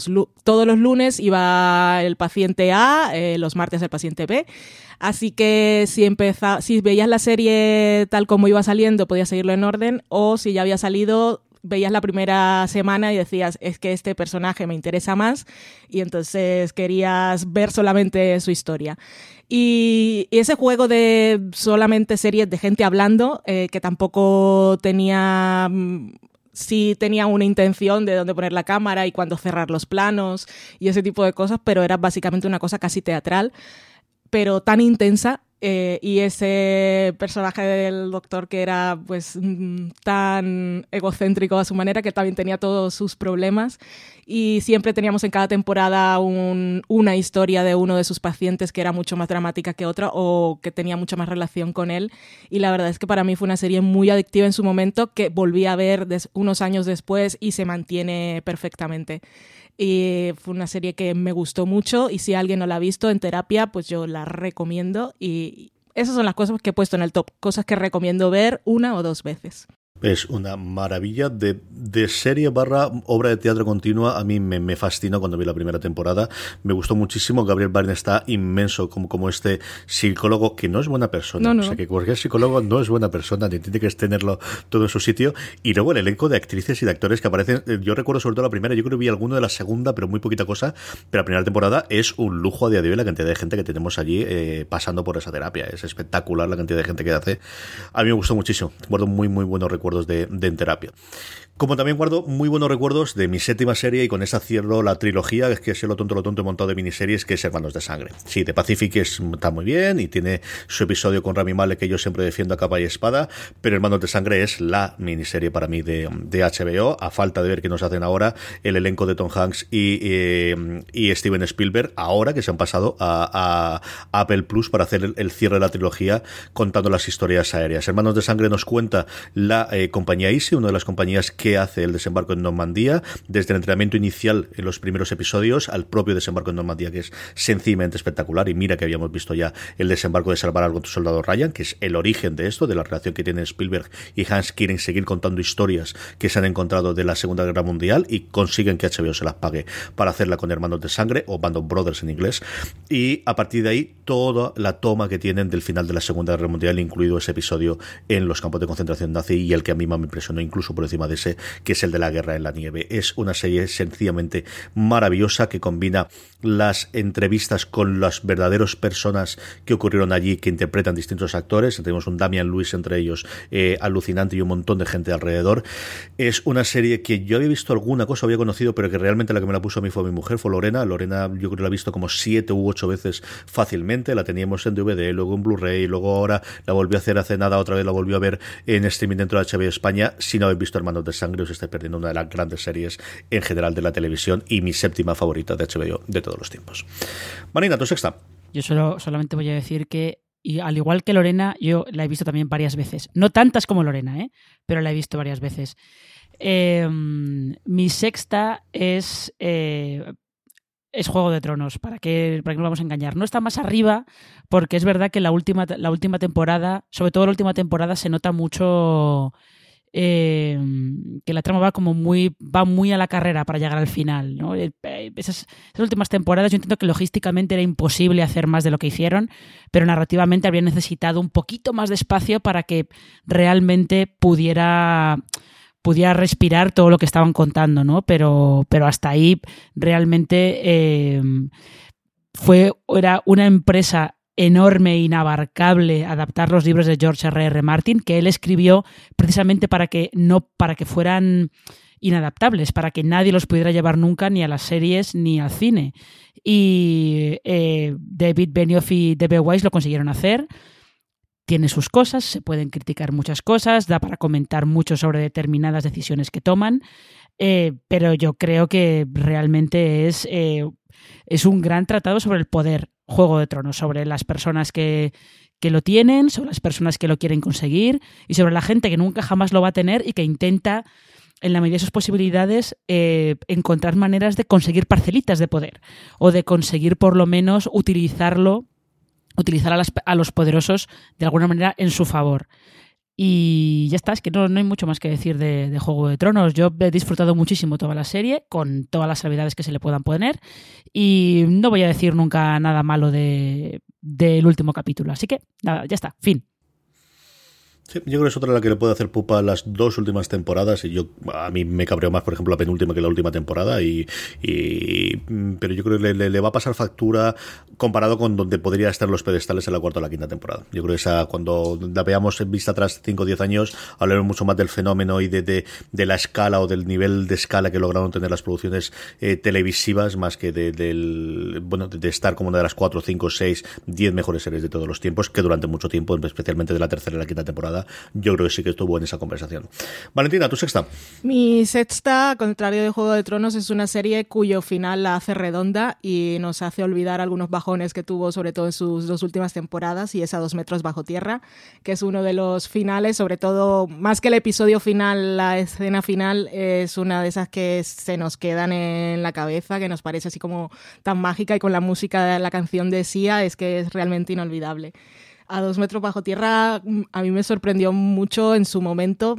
todos los lunes iba el paciente A, eh, los martes el paciente B. Así que si, si veías la serie tal como iba saliendo, podías seguirlo en orden o si ya había salido, veías la primera semana y decías, es que este personaje me interesa más y entonces querías ver solamente su historia. Y, ese juego de solamente series de gente hablando, eh, que tampoco tenía mm, sí tenía una intención de dónde poner la cámara y cuándo cerrar los planos y ese tipo de cosas, pero era básicamente una cosa casi teatral, pero tan intensa eh, y ese personaje del doctor que era pues mm, tan egocéntrico a su manera que también tenía todos sus problemas y siempre teníamos en cada temporada una historia de uno de sus pacientes que era mucho más dramática que otra o que tenía mucha más relación con él y la verdad es que para mí fue una serie muy adictiva en su momento que volví a ver unos años después y se mantiene perfectamente. Y fue una serie que me gustó mucho y si alguien no la ha visto en terapia, pues yo la recomiendo y esas son las cosas que he puesto en el top, cosas que recomiendo ver una o dos veces. Es una maravilla de, de, serie barra obra de teatro continua. A mí me, me, fascinó cuando vi la primera temporada. Me gustó muchísimo. Gabriel Byrne está inmenso como, como este psicólogo que no es buena persona. O sea, que cualquier psicólogo no es buena persona, ni tiene que tenerlo todo en su sitio. Y luego el elenco de actrices y de actores que aparecen. Eh, yo recuerdo sobre todo la primera, yo creo que vi alguno de la segunda, pero muy poquita cosa. Pero la primera temporada es un lujo a día de hoy la cantidad de gente que tenemos allí eh, pasando por esa terapia. Es espectacular la cantidad de gente que hace. A mí me gustó muchísimo. Guardo muy, muy buenos recuerdos recuerdos de, de en terapia. Como también guardo muy buenos recuerdos de mi séptima serie y con esa cierro la trilogía, que es lo tonto, lo tonto montado de miniseries, que es Hermanos de Sangre. Sí, The Pacific está muy bien y tiene su episodio con Rami Malek que yo siempre defiendo a capa y espada, pero Hermanos de Sangre es la miniserie para mí de, de HBO, a falta de ver qué nos hacen ahora el elenco de Tom Hanks y, y, Steven Spielberg, ahora que se han pasado a, Apple Plus para hacer el, cierre de la trilogía contando las historias aéreas. Hermanos de Sangre nos cuenta la eh, compañía Easy, una de las compañías que que hace el desembarco en Normandía, desde el entrenamiento inicial en los primeros episodios al propio desembarco en Normandía, que es sencillamente espectacular. Y mira que habíamos visto ya el desembarco de salvar algo tu soldado Ryan, que es el origen de esto, de la relación que tienen Spielberg y Hans quieren seguir contando historias que se han encontrado de la Segunda Guerra Mundial y consiguen que HBO se las pague para hacerla con Hermanos de Sangre o Band of Brothers en inglés. Y a partir de ahí, toda la toma que tienen del final de la Segunda Guerra Mundial, incluido ese episodio en los campos de concentración nazi y el que a mí más me impresionó, incluso por encima de ese, que es el de la guerra en la nieve. Es una serie sencillamente maravillosa que combina las entrevistas con las verdaderas personas que ocurrieron allí, que interpretan distintos actores. Tenemos un Damian Lewis entre ellos, eh, alucinante y un montón de gente alrededor. Es una serie que yo había visto alguna cosa, había conocido, pero que realmente la que me la puso a mí fue mi mujer, fue Lorena. Lorena yo creo que la he visto como siete u ocho veces fácilmente. La teníamos en DVD, luego en Blu-ray, luego ahora la volvió a hacer hace nada, otra vez la volvió a ver en streaming dentro de HBO España. Si no habéis visto Hermanos de Sangre, os estáis perdiendo una de las grandes series en general de la televisión y mi séptima favorita de HBO de todos los tiempos. Marina, tu sexta. Yo solo, solamente voy a decir que, al igual que Lorena, yo la he visto también varias veces. No tantas como Lorena, ¿eh? pero la he visto varias veces. Em, mi sexta es, eh, es Juego de Tronos. ¿Para qué, ¿Para vamos a engañar? No está más arriba porque es verdad que la última, la última temporada, sobre todo la última temporada, se nota mucho eh, que la trama va como muy va muy a la carrera para llegar al final ¿no? Eh, esas, últimas temporadas yo entiendo que logísticamente era imposible hacer más de lo que hicieron pero narrativamente habría necesitado un poquito más de espacio para que realmente pudiera pudiera respirar todo lo que estaban contando no pero pero hasta ahí realmente eh, fue era una empresa enorme e inabarcable adaptar los libros de George R. R. Martin, que él escribió precisamente para que no, para que fueran inadaptables, para que nadie los pudiera llevar nunca ni a las series ni al cine. Y eh, David Benioff y D.B. Weiss lo consiguieron hacer. Tiene sus cosas, se pueden criticar muchas cosas, da para comentar mucho sobre determinadas decisiones que toman, eh, pero yo creo que realmente es, eh, es un gran tratado sobre el poder Juego de Tronos, sobre las personas que, que lo tienen, sobre las personas que lo quieren conseguir y sobre la gente que nunca jamás lo va a tener y que intenta, en la medida de sus posibilidades, eh, encontrar maneras de conseguir parcelitas de poder o de conseguir por lo menos utilizarlo, utilizar a, a los poderosos de alguna manera en su favor. Y ya está, es que no, no hay mucho más que decir de, Juego de Tronos. Yo he disfrutado muchísimo toda la serie, con todas las habilidades que se le puedan poner, y no voy a decir nunca nada malo de, del último capítulo. Así que, nada, ya está, fin yo creo que es otra la que le puede hacer pupa las dos últimas temporadas y yo a mí me cabreo más, por ejemplo, la penúltima que la última temporada y, pero yo creo que le, va a pasar factura comparado con donde podría estar los pedestales en la cuarta o la quinta temporada. Yo creo que esa cuando la veamos en vista atrás 5 o 10 años hablaremos mucho más del fenómeno y de, de, la escala o del nivel de escala que lograron tener las producciones eh, televisivas más que de, del bueno de, estar como una de las 4, 5, 6, 10 mejores series de todos los tiempos que durante mucho tiempo, especialmente de la tercera y la quinta temporada yo creo que sí que estuvo en esa conversación. Valentina, tu sexta. Mi sexta, contrario de Juego de Tronos, es una serie cuyo final la hace redonda y nos hace olvidar algunos que tuvo, sobre todo en sus dos últimas temporadas, y es a dos metros bajo tierra, que es uno de los finales, sobre todo, más que el episodio final, la escena final es una de esas que se nos quedan en la cabeza, que nos parece así como tan mágica y con la música de la canción de Sia es que es realmente inolvidable a dos metros bajo tierra mm, a mí me sorprendió mucho en su momento.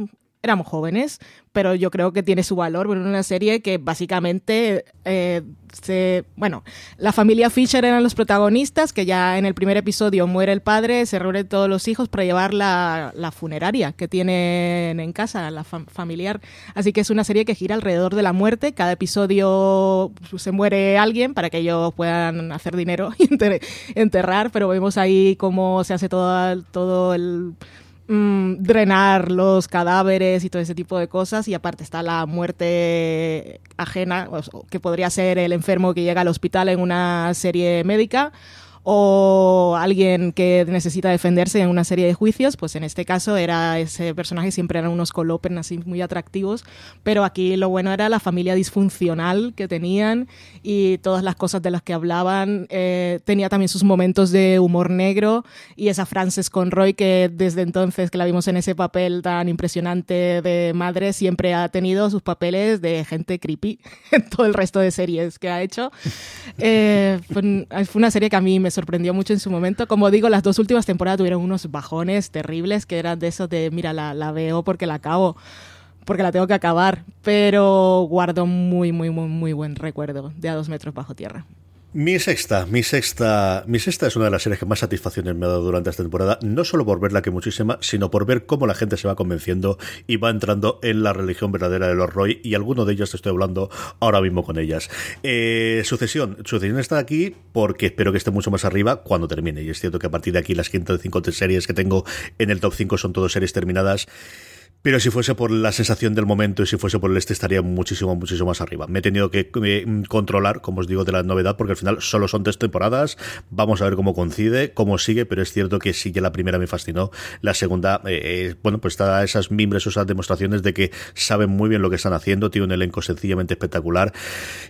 Éramos jóvenes, pero yo creo que tiene su valor. Bueno, una serie que básicamente eh, se. Bueno, la familia Fisher eran los protagonistas, que ya en el primer episodio muere el padre, se reúnen todos los hijos para llevar la, funeraria que tienen en casa, la familiar. Así que es una serie que gira alrededor de la muerte. Cada episodio se muere alguien para que ellos puedan hacer dinero y enterrar, pero vemos ahí cómo se hace todo, todo el Mm, drenar los cadáveres y todo ese tipo de cosas. Y aparte está la muerte ajena, que podría ser el enfermo que llega al hospital en una serie médica o alguien que necesita defenderse en una serie de juicios, pues en este caso era ese personaje, siempre eran unos colopen así muy atractivos, pero aquí lo bueno era la familia disfuncional que tenían y todas las cosas de las que hablaban. Eh, tenía también sus momentos de humor negro y esa Frances Conroy que desde entonces que la vimos en ese papel tan impresionante de madre, siempre ha tenido sus papeles de gente creepy en todo el resto de series que ha hecho. Eh, fue, fue una serie que a mí me sorprendió mucho en su momento. Como digo, las dos últimas temporadas tuvieron unos bajones terribles que eran de esos de, mira, la, la veo porque la acabo, porque la tengo que acabar, pero guardo muy, muy, muy, muy buen recuerdo de A dos metros bajo tierra. Mi sexta, mi sexta, mi sexta es una de las series que más satisfacciones me ha dado durante esta temporada, no solo por verla que muchísima, sino por ver cómo la gente se va convenciendo y va entrando en la religión verdadera de los Roy, y alguno de ellos te estoy hablando ahora mismo con ellas. Eh, sucesión, Sucesión está aquí porque espero que esté mucho más arriba cuando termine, y es cierto que a partir de aquí las 105 series que tengo en el top 5 son todas series terminadas. Pero si fuese por la sensación del momento y si fuese por el este, estaría muchísimo, muchísimo más arriba. Me he tenido que eh, controlar, como os digo, de la novedad, porque al final solo son tres temporadas. Vamos a ver cómo coincide, cómo sigue, pero es cierto que sí que la primera me fascinó. La segunda, eh, eh, bueno, pues está esas mimbres, esas demostraciones de que saben muy bien lo que están haciendo, tiene un elenco sencillamente espectacular.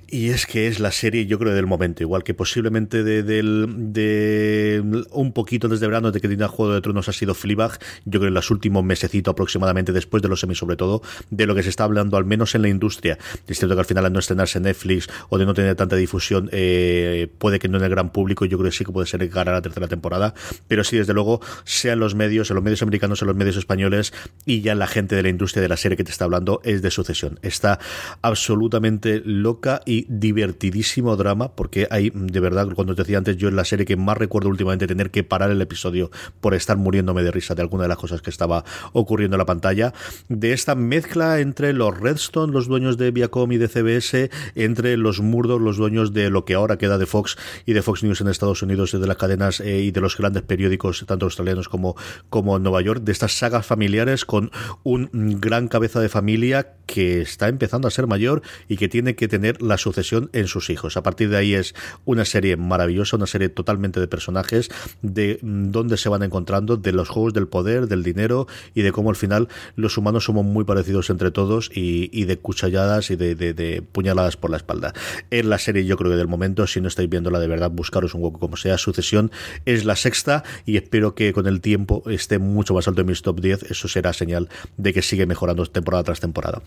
Y es que es la serie, yo creo, del momento, igual que posiblemente de, de un poquito desde verano, de que tiene Juego de Tronos ha sido Fleabag, yo creo en los últimos mesecitos aproximadamente después de los semis, sobre todo, de lo que se está hablando, al menos en la industria. Es cierto que al final, al no estrenarse en Netflix o de no tener tanta difusión, eh, puede que no en el gran público, yo creo que sí que puede ser cara a la tercera temporada, pero sí, desde luego, sea en los medios, en los medios americanos, en los medios españoles y ya la gente de la industria de la serie que te está hablando es de sucesión. Está absolutamente loca y divertidísimo drama, porque hay, de verdad, cuando te decía antes, yo en la serie que más recuerdo últimamente tener que parar el episodio por estar muriéndome de risa de alguna de las cosas que estaba ocurriendo en la pantalla de esta mezcla entre los Redstone, los dueños de Viacom y de CBS, entre los Murdoch, los dueños de lo que ahora queda de Fox y de Fox News en Estados Unidos, de las cadenas eh, y de los grandes periódicos, tanto australianos como, como en Nueva York, de estas sagas familiares con un gran cabeza de familia que está empezando a ser mayor y que tiene que tener la sucesión en sus hijos. A partir de ahí es una serie maravillosa, una serie totalmente de personajes, de dónde se van encontrando, de los juegos del poder, del dinero y de cómo al final los humanos somos muy parecidos entre todos y, de cuchalladas y de, puñaladas por la espalda. Es la serie, yo creo que del momento, si no estáis viéndola de verdad, buscaros un hueco como sea. Sucesión es la sexta y espero que con el tiempo esté mucho más alto en mis top 10. Eso será señal de que sigue mejorando temporada tras temporada.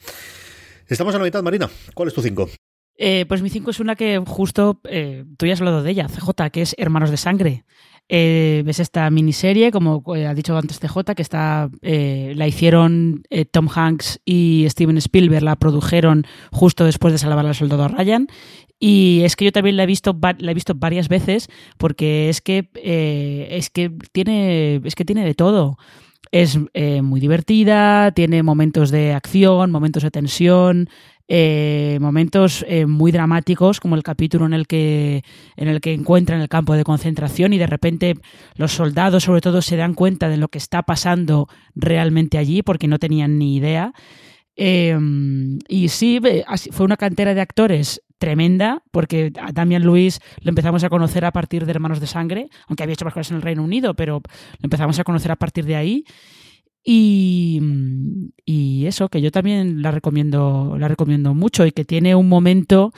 Estamos a la mitad, Marina. ¿Cuál es tu 5? Eh, pues mi 5 es una que justo eh, tú ya has hablado de ella, CJ, que es Hermanos de Sangre. Eh, ves esta miniserie, como eh, ha dicho antes TJ, que está, eh, la hicieron Tom Hanks y Steven Spielberg, la produjeron justo después de salvar al soldado Ryan. Y es que yo también la he visto, la he visto varias veces porque es que, es que, tiene, es que tiene de todo. Es muy divertida, tiene momentos de acción, momentos de tensión, eh, momentos eh, muy dramáticos, como el capítulo en el que en el que encuentran el campo de concentración y de repente los soldados, sobre todo, se dan cuenta de lo que está pasando realmente allí, porque no tenían ni idea. Em, y sí, fue una cantera de actores tremenda, porque a Damian Luis lo empezamos a conocer a partir de Hermanos de Sangre, aunque había hecho más cosas en el Reino Unido, pero lo empezamos a conocer a partir de ahí. Y, y, eso, que yo también la recomiendo, la recomiendo mucho y que tiene un momento,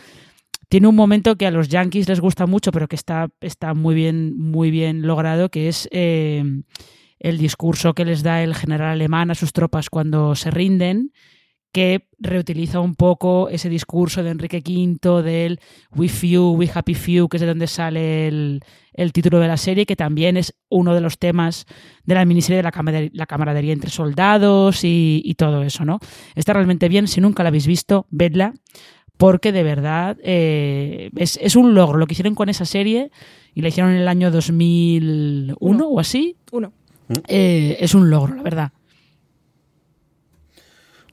tiene un momento que a los yankees les gusta mucho, pero que está, está muy bien, muy bien logrado, que es eh, el discurso que les da el general alemán a sus tropas cuando se rinden que reutiliza un poco ese discurso de Enrique V del We Few, We Happy Few, que es de donde sale el, título de la serie, que también es uno de los temas de la miniserie de la, camaradería, la camaradería entre soldados y, todo eso, ¿no? Está realmente bien, si nunca la habéis visto, vedla, porque de verdad eh, es, un logro lo que hicieron con esa serie y la hicieron en el año 2001 o así. Uno. Eh, es un logro, la verdad.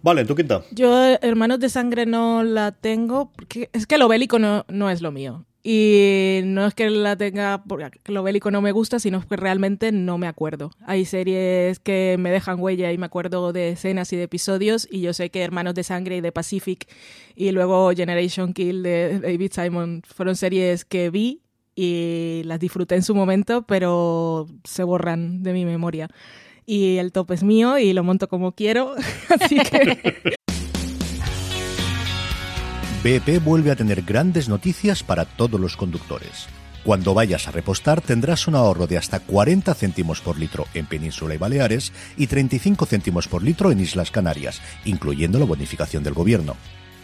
Vale, tu quinta. Yo, Hermanos de Sangre, no la tengo, porque es que lo bélico no, no es lo mío. Y no es que la tenga porque lo bélico no me gusta, sino que realmente no me acuerdo. Hay series que me dejan huella y me acuerdo de escenas y de episodios, y yo sé que Hermanos de Sangre y de Pacific y luego Generation Kill de David Simon fueron series que vi y las disfruté en su momento, pero se borran de mi memoria y el top es mío y lo monto como quiero. Así que. BP vuelve a tener grandes noticias para todos los conductores. Cuando vayas a repostar tendrás un ahorro de hasta 40 céntimos por litro en Península y Baleares y 35 céntimos por litro en Islas Canarias, incluyendo la bonificación del gobierno.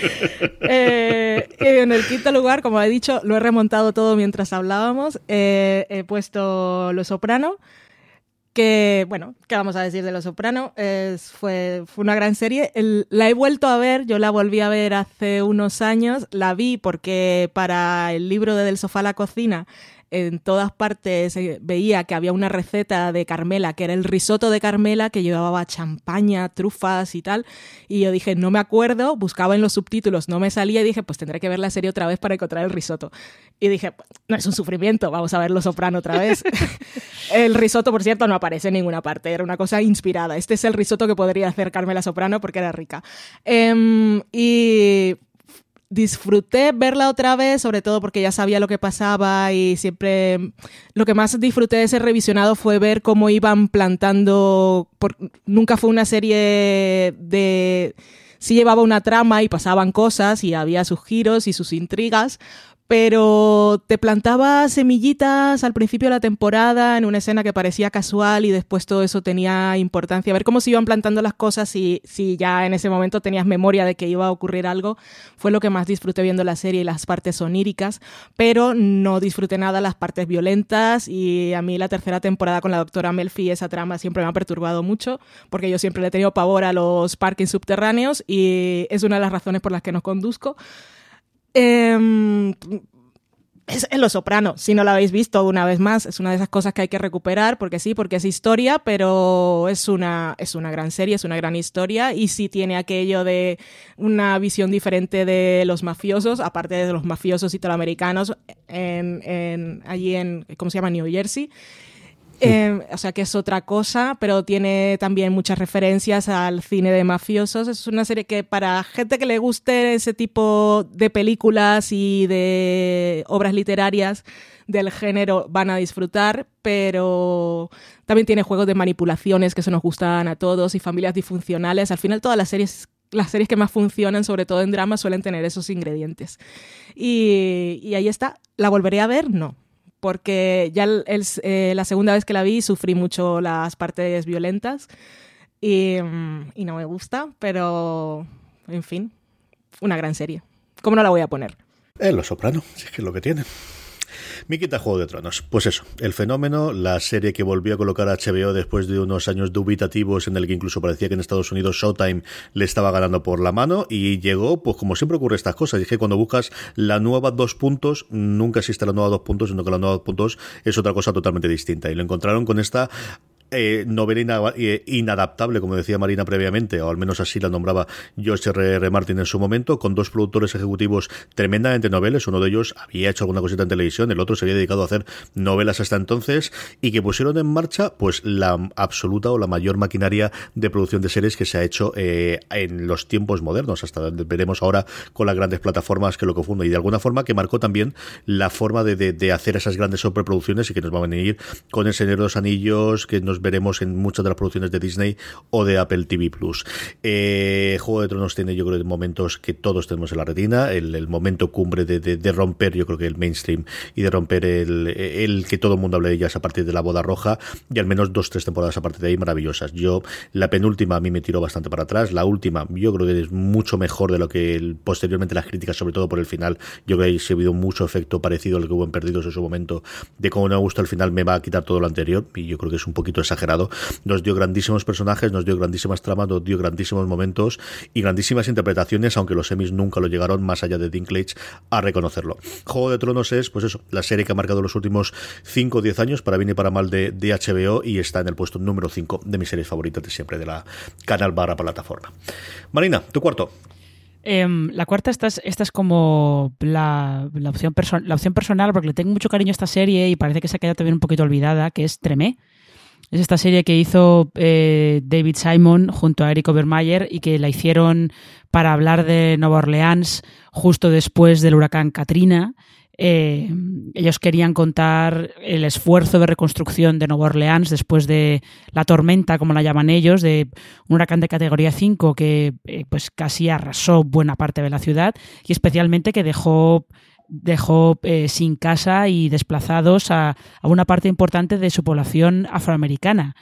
Eh, en el quinto lugar, como he dicho, lo he remontado todo mientras hablábamos. Eh, he puesto Lo Soprano. Que, bueno, ¿qué vamos a decir de Lo Soprano? Es, fue, una gran serie. La he vuelto a ver, yo la volví a ver hace unos años. La vi porque para el libro de Del Sofá a la Cocina en todas partes eh, veía que había una receta de Carmela, que era el risotto de Carmela, que llevaba champaña, trufas y tal. Y yo dije, no me acuerdo, buscaba en los subtítulos, no me salía y dije, pues tendré que ver la serie otra vez para encontrar el risotto. Y dije, no es un sufrimiento, vamos a ver Lo Soprano otra vez. el risotto, por cierto, no aparece en ninguna parte, era una cosa inspirada. Este es el risotto que podría hacer Carmela Soprano porque era rica. Em, y disfruté verla otra vez, sobre todo porque ya sabía lo que pasaba y siempre lo que más disfruté de ese revisionado fue ver cómo iban plantando, por- nunca fue una serie de... Sí llevaba una trama y pasaban cosas y había sus giros y sus intrigas, pero te plantaba semillitas al principio de la temporada en una escena que parecía casual y después todo eso tenía importancia. Ver cómo se iban plantando las cosas y si ya en ese momento tenías memoria de que iba a ocurrir algo, fue lo que más disfruté viendo la serie y las partes oníricas, pero no disfruté nada las partes violentas y a mí la tercera temporada con la doctora Melfi, esa trama siempre me ha perturbado mucho porque yo siempre le he tenido pavor a los parques subterráneos y es una de las razones por las que no conduzco. Em, es en Lo Soprano, si no la habéis visto una vez más, es una de esas cosas que hay que recuperar, porque sí, porque es historia, pero es una, es una gran serie, es una gran historia, y sí tiene aquello de una visión diferente de los mafiosos, aparte de los mafiosos italoamericanos, en, allí en, ¿cómo se llama? New Jersey. Eh, o sea que es otra cosa, pero tiene también muchas referencias al cine de mafiosos. Es una serie que para gente que le guste ese tipo de películas y de obras literarias del género van a disfrutar, pero también tiene juegos de manipulaciones que se nos gustan a todos y familias disfuncionales. Al final todas las series las series que más funcionan, sobre todo en drama, suelen tener esos ingredientes. Y, y ahí está. ¿La volveré a ver? No porque ya el, el, eh, la segunda vez que la vi sufrí mucho las partes violentas y, mm, y, no me gusta, pero en fin, una gran serie. ¿Cómo no la voy a poner? Eh, Lo Soprano, si es que es lo que tiene. Mi quita Juego de Tronos. Pues eso, el fenómeno, la serie que volvió a colocar a HBO después de unos años dubitativos en el que incluso parecía que en Estados Unidos Showtime le estaba ganando por la mano y llegó, pues como siempre ocurre estas cosas, y es que cuando buscas la nueva dos puntos, nunca existe la nueva dos puntos, sino que la nueva dos puntos es otra cosa totalmente distinta. Y lo encontraron con esta eh, novela eh, inadaptable, como decía Marina previamente, o al menos así la nombraba George R. R. Martin en su momento, con dos productores ejecutivos tremendamente noveles. Uno de ellos había hecho alguna cosita en televisión, el otro se había dedicado a hacer novelas hasta entonces, y que pusieron en marcha pues la absoluta o la mayor maquinaria de producción de series que se ha hecho eh, en los tiempos modernos. Hasta veremos ahora con las grandes plataformas que lo confunden. Y de alguna forma que marcó también la forma de, de, de hacer esas grandes sobreproducciones y que nos va a venir con El Señor de los Anillos, que nos veremos en muchas de las producciones de Disney o de Apple TV Plus. Eh, Juego de Tronos tiene, yo creo, momentos que todos tenemos en la retina, el, momento cumbre de, romper, yo creo que el mainstream y de romper el, el que todo el mundo hable de ellas a partir de la boda roja y al menos dos, tres temporadas a partir de ahí maravillosas. Yo, la penúltima a mí me tiró bastante para atrás, la última yo creo que es mucho mejor de lo que el, posteriormente las críticas, sobre todo por el final, yo creo que ha habido mucho efecto parecido al que hubo en Perdidos en su momento, de cómo no me gusta el final me va a quitar todo lo anterior y yo creo que es un poquito exagerado. Nos dio grandísimos personajes, nos dio grandísimas tramas, nos dio grandísimos momentos y grandísimas interpretaciones, aunque los semis nunca lo llegaron más allá de Dinklage a reconocerlo. Juego de Tronos es, pues eso, la serie que ha marcado los últimos 5 o 10 años, para bien y para mal, de, de HBO y está en el puesto número 5 de mis series favoritas de siempre, de la canal barra plataforma. Marina, tu cuarto. Em, la cuarta, esta es, esta es como la, opción la opción personal, porque le tengo mucho cariño a esta serie y parece que se ha quedado también un poquito olvidada, que es Tremé. Es esta serie que hizo eh, David Simon junto a Eric Obermeyer y que la hicieron para hablar de Nueva Orleans justo después del huracán Katrina. Eh, ellos querían contar el esfuerzo de reconstrucción de Nueva Orleans después de la tormenta, como la llaman ellos, de un huracán de categoría 5 que eh, pues casi arrasó buena parte de la ciudad y especialmente que dejó dejó eh, sin casa y desplazados a, una parte importante de su población afroamericana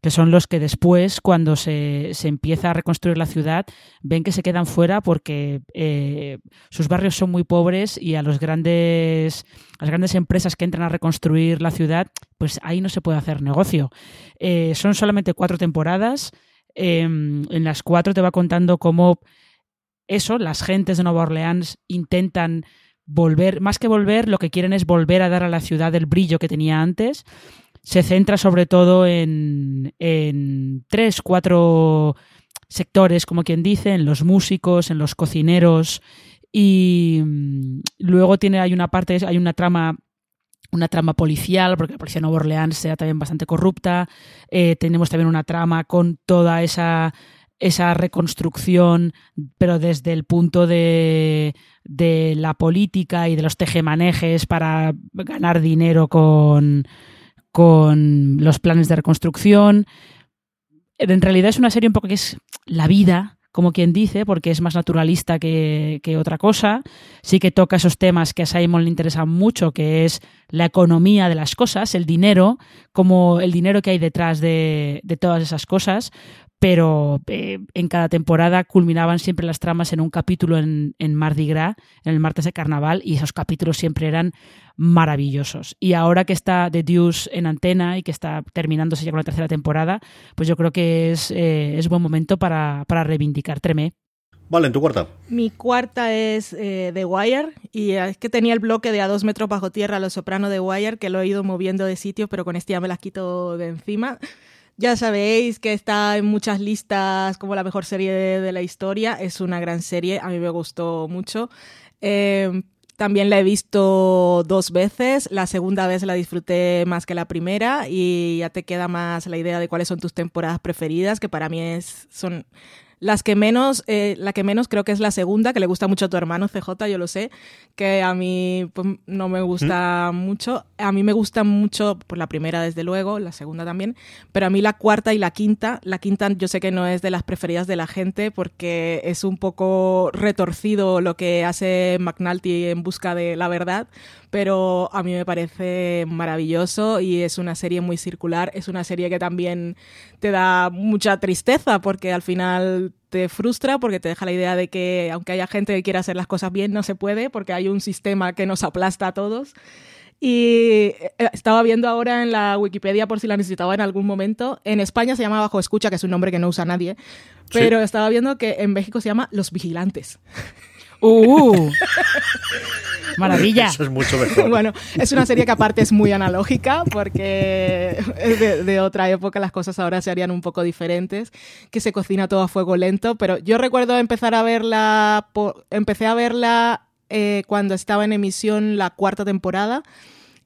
que son los que después, cuando se, se, empieza a reconstruir la ciudad, ven que se quedan fuera porque eh, sus barrios son muy pobres y a los grandes, las grandes empresas que entran a reconstruir la ciudad, pues ahí no se puede hacer negocio. Eh, son solamente cuatro temporadas. Em, en las cuatro te va contando cómo eso, las gentes de Nueva Orleans intentan volver, más que volver, lo que quieren es volver a dar a la ciudad el brillo que tenía antes se centra sobre todo en, en tres, cuatro sectores, como quien dice, en los músicos, en los cocineros y mm, luego tiene hay una parte hay una trama una trama policial, porque la policía de Nueva Orleans sea también bastante corrupta. Eh, tenemos también una trama con toda esa, esa reconstrucción, pero desde el punto de, de la política y de los tejemanejes para ganar dinero con, con los planes de reconstrucción. En realidad es una serie un poco que es la vida, como quien dice, porque es más naturalista que, otra cosa. Sí que toca esos temas que a Simon le interesan mucho, que es la economía de las cosas, el dinero, como el dinero que hay detrás de, de todas esas cosas, pero eh, en cada temporada culminaban siempre las tramas en un capítulo en, en, Mardi Gras, en el martes de carnaval, y esos capítulos siempre eran maravillosos. Y ahora que está The Deuce en antena y que está terminándose ya con la tercera temporada, pues yo creo que es, eh, es buen momento para, para reivindicar Tremé. Vale, en tu cuarta. Mi cuarta es eh, The Wire, y es que tenía el bloque de a dos metros bajo tierra, Los Soprano de Wire, que lo he ido moviendo de sitio, pero con este ya me las quito de encima. Ya sabéis que está en muchas listas como la mejor serie de, la historia. Es una gran serie, a mí me gustó mucho. Em, también la he visto dos veces. La segunda vez la disfruté más que la primera y ya te queda más la idea de cuáles son tus temporadas preferidas, que para mí es, son las que menos, eh, la que menos creo que es la segunda, que le gusta mucho a tu hermano CJ, yo lo sé, que a mí pues, no me gusta mucho. A mí me gusta mucho, pues la primera desde luego, la segunda también, pero a mí la cuarta y la quinta, la quinta yo sé que no es de las preferidas de la gente porque es un poco retorcido lo que hace McNulty en busca de la verdad, pero a mí me parece maravilloso y es una serie muy circular, es una serie que también te da mucha tristeza porque al final te frustra porque te deja la idea de que aunque haya gente que quiera hacer las cosas bien, no se puede porque hay un sistema que nos aplasta a todos. Y eh, estaba viendo ahora en la Wikipedia por si la necesitaba en algún momento. En España se llama Bajo Escucha, que es un nombre que no usa nadie. Pero estaba viendo que en México se llama Los Vigilantes. ¡Uh! Maravilla. Eso es mucho mejor. bueno, es una serie que aparte es muy analógica porque de, de, otra época las cosas ahora se harían un poco diferentes, que se cocina todo a fuego lento, pero yo recuerdo empezar a verla, empecé a verla eh, cuando estaba en emisión la cuarta temporada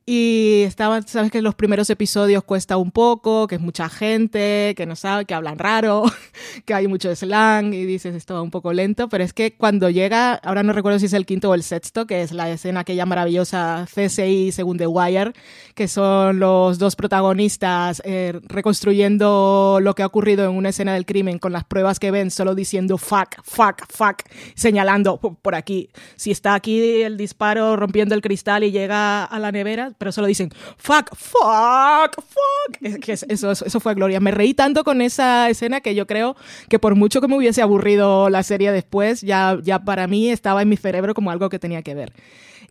y estaban, sabes que los primeros episodios cuesta un poco, que es mucha gente, que no sabe, que hablan raro, que hay mucho slang y dices esto va un poco lento, pero es que cuando llega, ahora no recuerdo si es el quinto o el sexto, que es la escena aquella maravillosa CSI según The Wire, que son los dos protagonistas eh, reconstruyendo lo que ha ocurrido en una escena del crimen con las pruebas que ven, solo diciendo fuck, fuck, fuck, señalando por aquí. Si está aquí el disparo rompiendo el cristal y llega a la nevera, pero solo dicen fuck, fuck, fuck. eso, eso, fue Gloria. Me reí tanto con esa escena que yo creo que por mucho que me hubiese aburrido la serie después, ya, ya para mí estaba en mi cerebro como algo que tenía que ver.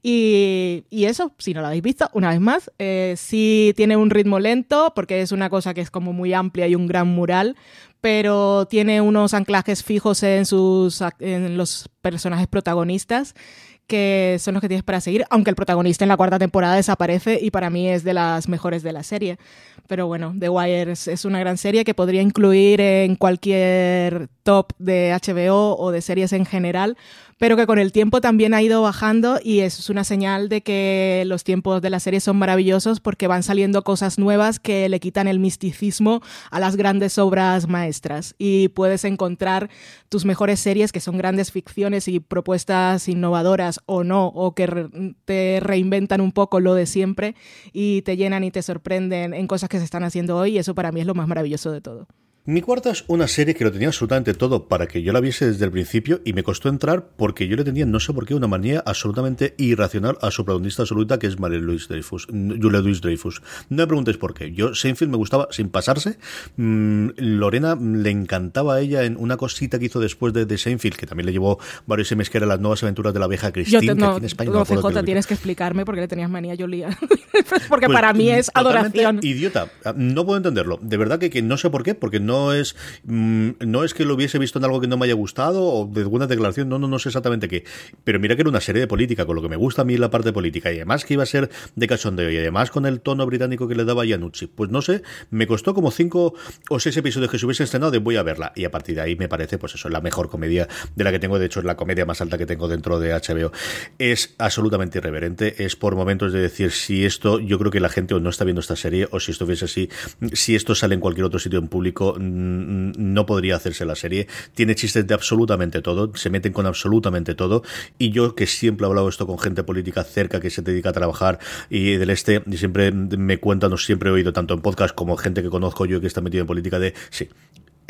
Y, eso, si no lo habéis visto, una vez más, eh, sí tiene un ritmo lento porque es una cosa que es como muy amplia y un gran mural, pero tiene unos anclajes fijos en, sus, en los personajes protagonistas que son los que tienes para seguir, aunque el protagonista en la cuarta temporada desaparece y para mí es de las mejores de la serie. Pero bueno, The Wire es una gran serie que podría incluir en cualquier top de HBO o de series en general, pero que con el tiempo también ha ido bajando y es una señal de que los tiempos de la serie son maravillosos porque van saliendo cosas nuevas que le quitan el misticismo a las grandes obras maestras. Y puedes encontrar tus mejores series que son grandes ficciones y propuestas innovadoras o no, o que te reinventan un poco lo de siempre y te llenan y te sorprenden en cosas que se están haciendo hoy y eso para mí es lo más maravilloso de todo. Mi cuarta es una serie que lo tenía absolutamente todo para que yo la viese desde el principio y me costó entrar porque yo le tenía, no sé por qué, una manía absolutamente irracional a su protagonista absoluta que es Marie Louise Dreyfus, Julia Louise Dreyfus. No me preguntéis por qué. Yo, Seinfeld me gustaba sin pasarse. Mm, Lorena le encantaba a ella en una cosita que hizo después de, de Seinfeld, que también le llevó varios semes que era las nuevas aventuras de la vieja Cristina. Yo no, en España no, CJ, tienes que explicarme por qué le tenías manía a Julia. porque pues, para mí es adoración. Idiota. No puedo entenderlo. De verdad que, que no sé por qué, porque no no es mm, no es que lo hubiese visto en algo que no me haya gustado o de alguna declaración, no, no, no sé exactamente qué. Pero mira que era una serie de política, con lo que me gusta a mí la parte política y además que iba a ser de cachondeo y además con el tono británico que le daba Yanucci. Pues no sé, me costó como cinco o seis episodios que se hubiese estrenado de voy a verla y a partir de ahí me parece pues eso, la mejor comedia de la que tengo, de hecho es la comedia más alta que tengo dentro de HBO. Es absolutamente irreverente, es por momentos de decir si esto, yo creo que la gente o no está viendo esta serie o si esto hubiese así, si esto sale en cualquier otro sitio en público, no podría hacerse la serie. Tiene chistes de absolutamente todo, se meten con absolutamente todo. Y yo que siempre he hablado esto con gente política cerca que se dedica a trabajar y del este, y siempre me cuentan, o siempre he oído tanto en podcast como gente que conozco yo que está metido en política de, sí,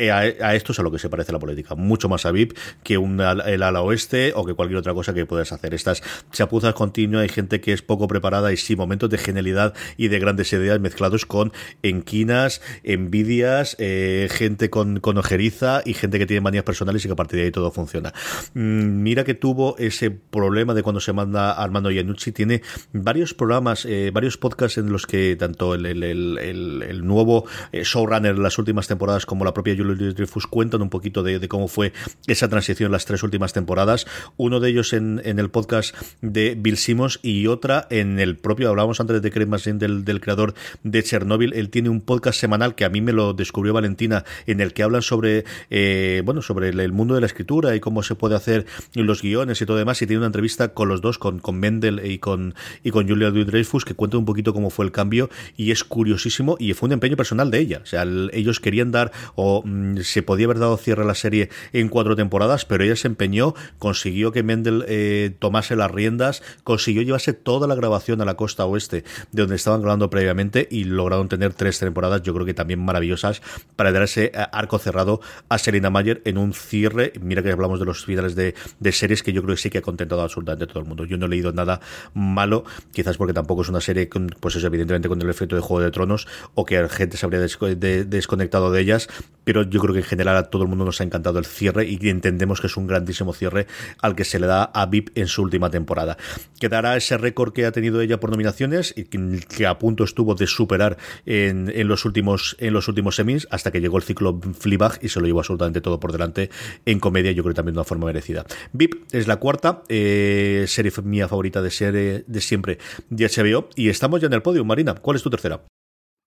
eh, a, esto es a lo que se parece la política, mucho más a VIP que un, el ala oeste o que cualquier otra cosa que puedas hacer. Estas chapuzas continuas, hay gente que es poco preparada y sí, momentos de genialidad y de grandes ideas mezclados con enquinas, envidias, eh, gente con, ojeriza y gente que tiene manías personales y que a partir de ahí todo funciona. Mm, mira que tuvo ese problema de cuando se manda Armando Iannucci, tiene varios programas, eh, varios podcasts en los que tanto el, el, el, nuevo showrunner en las últimas temporadas como la propia Julia Dreyfus cuentan un poquito de, cómo fue esa transición las tres últimas temporadas. Uno de ellos en, el podcast de Bill Simmons y otra en el propio, hablábamos antes de Craig Mazin, del, del creador de Chernobyl. Él tiene un podcast semanal que a mí me lo descubrió Valentina, en el que hablan sobre, eh, bueno, sobre el, mundo de la escritura y cómo se puede hacer los guiones y todo demás. Y tiene una entrevista con los dos, con, con Mendel y con, y con Julia Dreyfus, que cuenta un poquito cómo fue el cambio y es curiosísimo y fue un empeño personal de ella. O sea, ellos querían dar o Mm, se podía haber dado cierre a la serie en cuatro temporadas, pero ella se empeñó, consiguió que Mendel eh, tomase las riendas, consiguió llevarse toda la grabación a la costa oeste de donde estaban grabando previamente y lograron tener tres temporadas, yo creo que también maravillosas, para dar ese eh, arco cerrado a Selina Mayer en un cierre. Mira que hablamos de los finales de, series que yo creo que sí que ha contentado absolutamente a todo el mundo. Yo no he leído nada malo, quizás porque tampoco es una serie, pues eso, evidentemente con el efecto de Juego de Tronos o que la gente se habría desconectado de ellas, pero yo creo que en general a todo el mundo nos ha encantado el cierre y entendemos que es un grandísimo cierre al que se le da a VIP en su última temporada. Quedará ese récord que ha tenido ella por nominaciones y que, a punto estuvo de superar en, los últimos en los últimos semis hasta que llegó el ciclo Fleabag y se lo llevó absolutamente todo por delante en comedia, yo creo también de una forma merecida. VIP es la cuarta eh, serie mía favorita de serie de siempre de HBO y estamos ya en el podio. Marina, ¿cuál es tu tercera?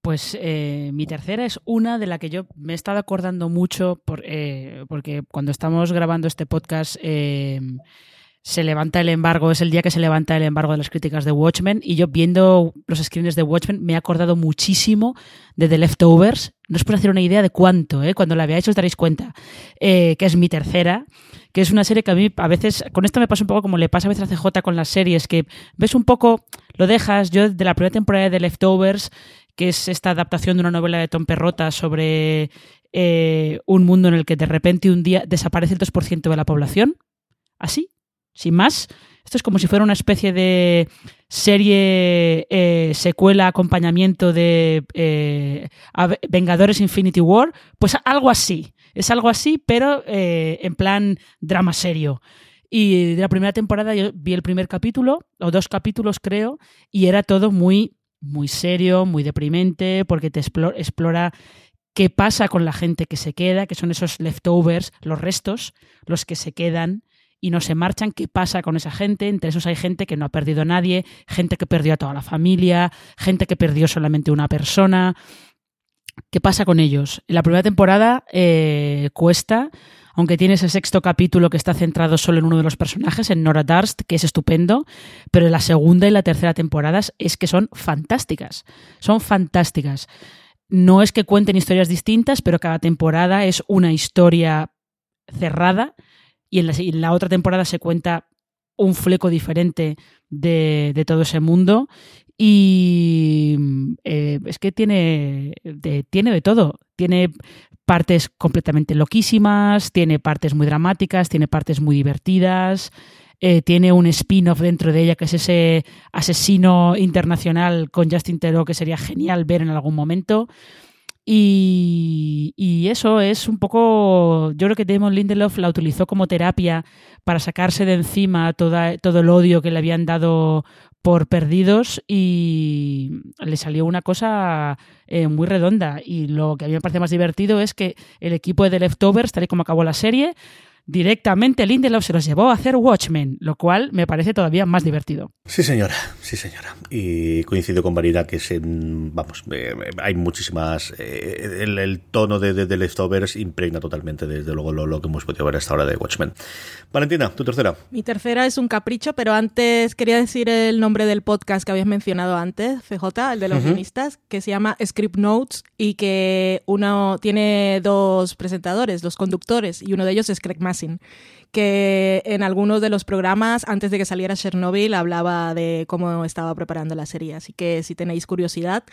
Pues eh, mi tercera es una de la que yo me he estado acordando mucho por, eh, porque cuando estamos grabando este podcast eh, se levanta el embargo, es el día que se levanta el embargo de las críticas de Watchmen y yo viendo los screens de Watchmen me he acordado muchísimo de The Leftovers. No os puedo hacer una idea de cuánto, cuando la veáis os daréis cuenta, que es mi tercera que es una serie que a mí a veces, con esto me pasa un poco como le pasa a veces a CJ con las series, que ves un poco, lo dejas, yo de la primera temporada de Leftovers que es esta adaptación de una novela de Tom Perrota sobre eh, un mundo en el que de repente un día desaparece el 2% de la población. Así, sin más. Esto es como si fuera una especie de serie, eh, secuela, acompañamiento de eh, Vengadores Infinity War. Pues algo así. Es algo así, pero en plan drama serio. Y de la primera temporada yo vi el primer capítulo, o dos capítulos creo, y era todo muy, muy serio, muy deprimente, porque te explora qué pasa con la gente que se queda, que son esos leftovers, los restos, los que se quedan y no se marchan, qué pasa con esa gente. Entre esos hay gente que no ha perdido a nadie, gente que perdió a toda la familia, gente que perdió solamente una persona. ¿Qué pasa con ellos? La primera temporada eh, cuesta, aunque tiene ese sexto capítulo que está centrado solo en uno de los personajes, en Nora Darst, que es estupendo, pero la segunda y la tercera temporadas es que son fantásticas. Son fantásticas. No es que cuenten historias distintas, pero cada temporada es una historia cerrada y en la, otra temporada se cuenta un fleco diferente de, todo ese mundo y eh, es que tiene tiene de todo. Tiene partes completamente loquísimas, tiene partes muy dramáticas, tiene partes muy divertidas, eh, tiene un spin-off dentro de ella que es ese asesino internacional con Justin Theroux que sería genial ver en algún momento. Y, eso es un poco, yo creo que Damon Lindelof la utilizó como terapia para sacarse de encima toda, todo el odio que le habían dado por perdidos y le salió una cosa eh, muy redonda. Y lo que a mí me parece más divertido es que el equipo de The Leftovers, tal y como acabó la serie, directamente Lindelof se los llevó a hacer Watchmen, lo cual me parece todavía más divertido. Sí, señora, sí, señora. Y coincido con Marina que se, vamos, eh, hay muchísimas. Eh, el, tono de, de, Leftovers impregna totalmente, desde luego, lo, que hemos podido ver hasta ahora de Watchmen. Valentina, tu tercera. Mi tercera es un capricho, pero antes quería decir el nombre del podcast que habías mencionado antes, CJ, el de los guionistas, que se llama Script Notes y que uno tiene dos presentadores, dos conductores, y uno de ellos es Craig passing. Que en algunos de los programas, antes de que saliera Chernobyl, hablaba de cómo estaba preparando la serie. Así que si tenéis curiosidad,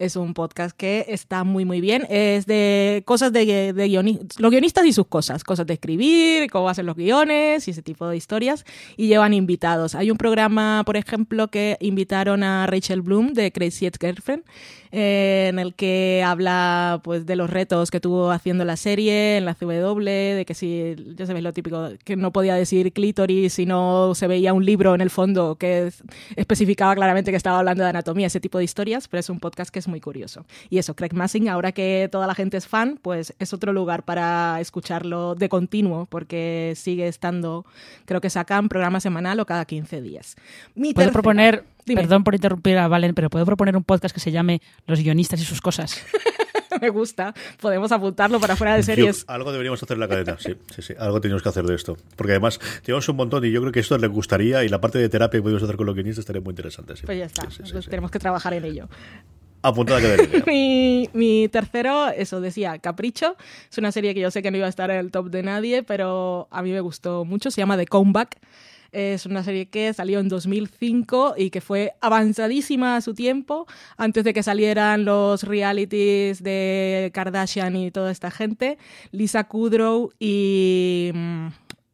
es un podcast que está muy, muy bien. Es de cosas de, de guionistas, los guionistas y sus cosas, cosas de escribir, cómo hacen los guiones y ese tipo de historias. Y llevan invitados. Hay un programa, por ejemplo, que invitaron a Rachel Bloom de Crazy Ex Girlfriend eh, en el que habla pues de los retos que tuvo haciendo la serie en la CW, de que si, ya sabéis lo típico, que no podía decir clítoris si no se veía un libro en el fondo que especificaba claramente que estaba hablando de anatomía, ese tipo de historias, pero es un podcast que es muy curioso. Y eso, Craig Massing, ahora que toda la gente es fan, pues es otro lugar para escucharlo de continuo, porque sigue estando, creo que sacan programa semanal o cada 15 días. Mi Puedo proponer Perdón por interrumpir a Valen, pero puedo proponer un podcast que se llame Los guionistas y sus cosas. Me gusta. Podemos apuntarlo para fuera de series. algo deberíamos hacer en la cadena, sí, sí, sí. Algo tenemos que hacer de esto. Porque además tenemos un montón y yo creo que esto les gustaría y la parte de terapia que podemos hacer con los guionistas estaría muy interesante. Pues ya está. tenemos que trabajar en ello. Apuntada que mi, mi tercero, eso decía, Capricho. Es una serie que yo sé que no iba a estar en el top de nadie, pero a mí me gustó mucho. Se llama The Comeback. Es una serie que salió en 2005 y que fue avanzadísima a su tiempo, antes de que salieran los realities de Kardashian y toda esta gente. Lisa Kudrow y mm,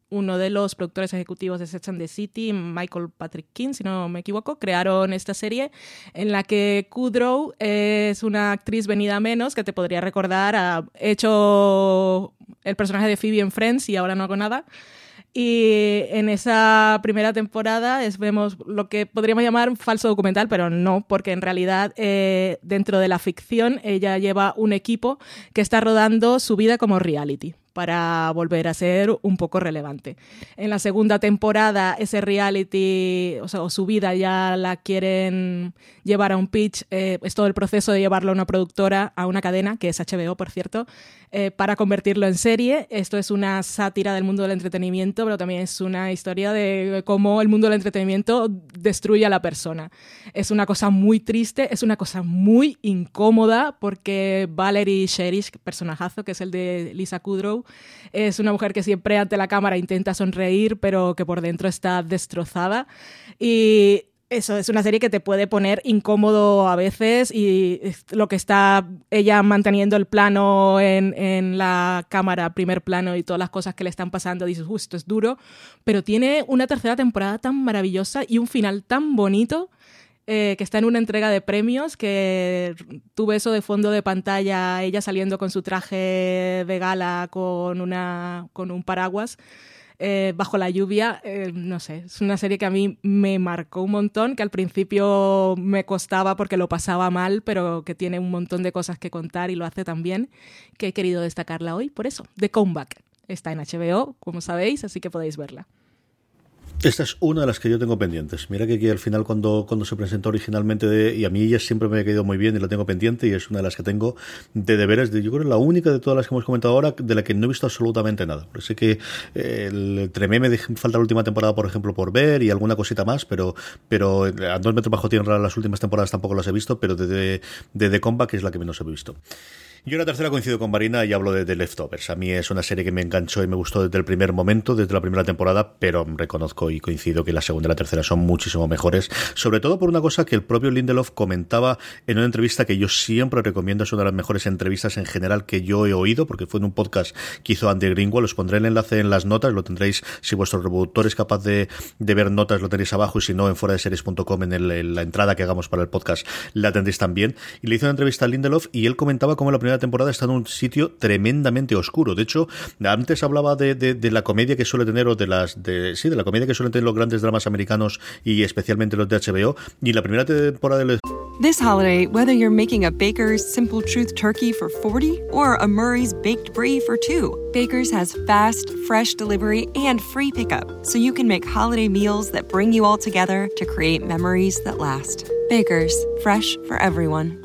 uno de los productores ejecutivos de Sex and the City, Michael Patrick King, si no me equivoco, crearon esta serie en la que Kudrow es una actriz venida menos que te podría recordar, ha hecho el personaje de Phoebe en Friends y ahora no hago nada. Y en esa primera temporada es, vemos lo que podríamos llamar un falso documental, pero no, porque en realidad eh, dentro de la ficción ella lleva un equipo que está rodando su vida como reality para volver a ser un poco relevante. En la segunda temporada, ese reality, o, sea, su vida ya la quieren llevar a un pitch, eh, es todo el proceso de llevarlo a una productora, a una cadena, que es HBO, por cierto, eh, para convertirlo en serie. Esto es una sátira del mundo del entretenimiento, pero también es una historia de cómo el mundo del entretenimiento destruye a la persona. Es una cosa muy triste, es una cosa muy incómoda, porque Valerie Sherish, personajazo, que es el de Lisa Kudrow, es una mujer que siempre ante la cámara intenta sonreír, pero que por dentro está destrozada. Y eso es una serie que te puede poner incómodo a veces y lo que está ella manteniendo el plano en, la cámara, primer plano y todas las cosas que le están pasando, dices, esto es duro, pero tiene una tercera temporada tan maravillosa y un final tan bonito eh, que está en una entrega de premios, que tuve eso de fondo de pantalla, ella saliendo con su traje de gala con, una, con un paraguas. eh, bajo la lluvia, eh, no sé, es una serie que a mí me marcó un montón, que al principio me costaba porque lo pasaba mal, pero que tiene un montón de cosas que contar y lo hace también, que he querido destacarla hoy, por eso, The Comeback. Está en HBO, como sabéis, así que podéis verla. Esta es una de las que yo tengo pendientes. Mira que aquí al final cuando, cuando se presentó originalmente de, y a mí ella siempre me ha quedado muy bien y la tengo pendiente y es una de las que tengo de deberes. De, yo creo que la única de todas las que hemos comentado ahora de la que no he visto absolutamente nada. Sé que eh, el Tremé me falta la última temporada, por ejemplo, por ver y alguna cosita más, pero, pero a dos metros bajo tierra las últimas temporadas tampoco las he visto, pero de, de, de Comeback es la que menos he visto. Yo la tercera coincido con Marina y hablo de The Leftovers. A mí es una serie que me enganchó y me gustó desde el primer momento, desde la primera temporada, pero reconozco y coincido que la segunda y la tercera son muchísimo mejores, sobre todo por una cosa que el propio Lindelof comentaba en una entrevista que yo siempre recomiendo, es una de las mejores entrevistas en general que yo he oído, porque fue en un podcast que hizo Andy Greenwald, os pondré el enlace en las notas, lo tendréis, si vuestro reproductor es capaz de, ver notas, lo tenéis abajo, y si no, en fuera de series.com, en, en, la entrada que hagamos para el podcast, la tendréis también. Y le hizo una entrevista a Lindelof y él comentaba cómo la primera temporada está en un sitio tremendamente oscuro. De hecho, antes hablaba de, de, de, la comedia que suele tener, o de las, de, sí, de la comedia que suelen tener los grandes dramas americanos y especialmente los de HBO. Y la primera temporada de This holiday, whether you're making a Baker's Simple Truth turkey for 40 or a Murray's Baked Brie for 2, Baker's has fast, fresh delivery and free pickup, so you can make holiday meals that bring you all together to create memories that last. Baker's, fresh for everyone.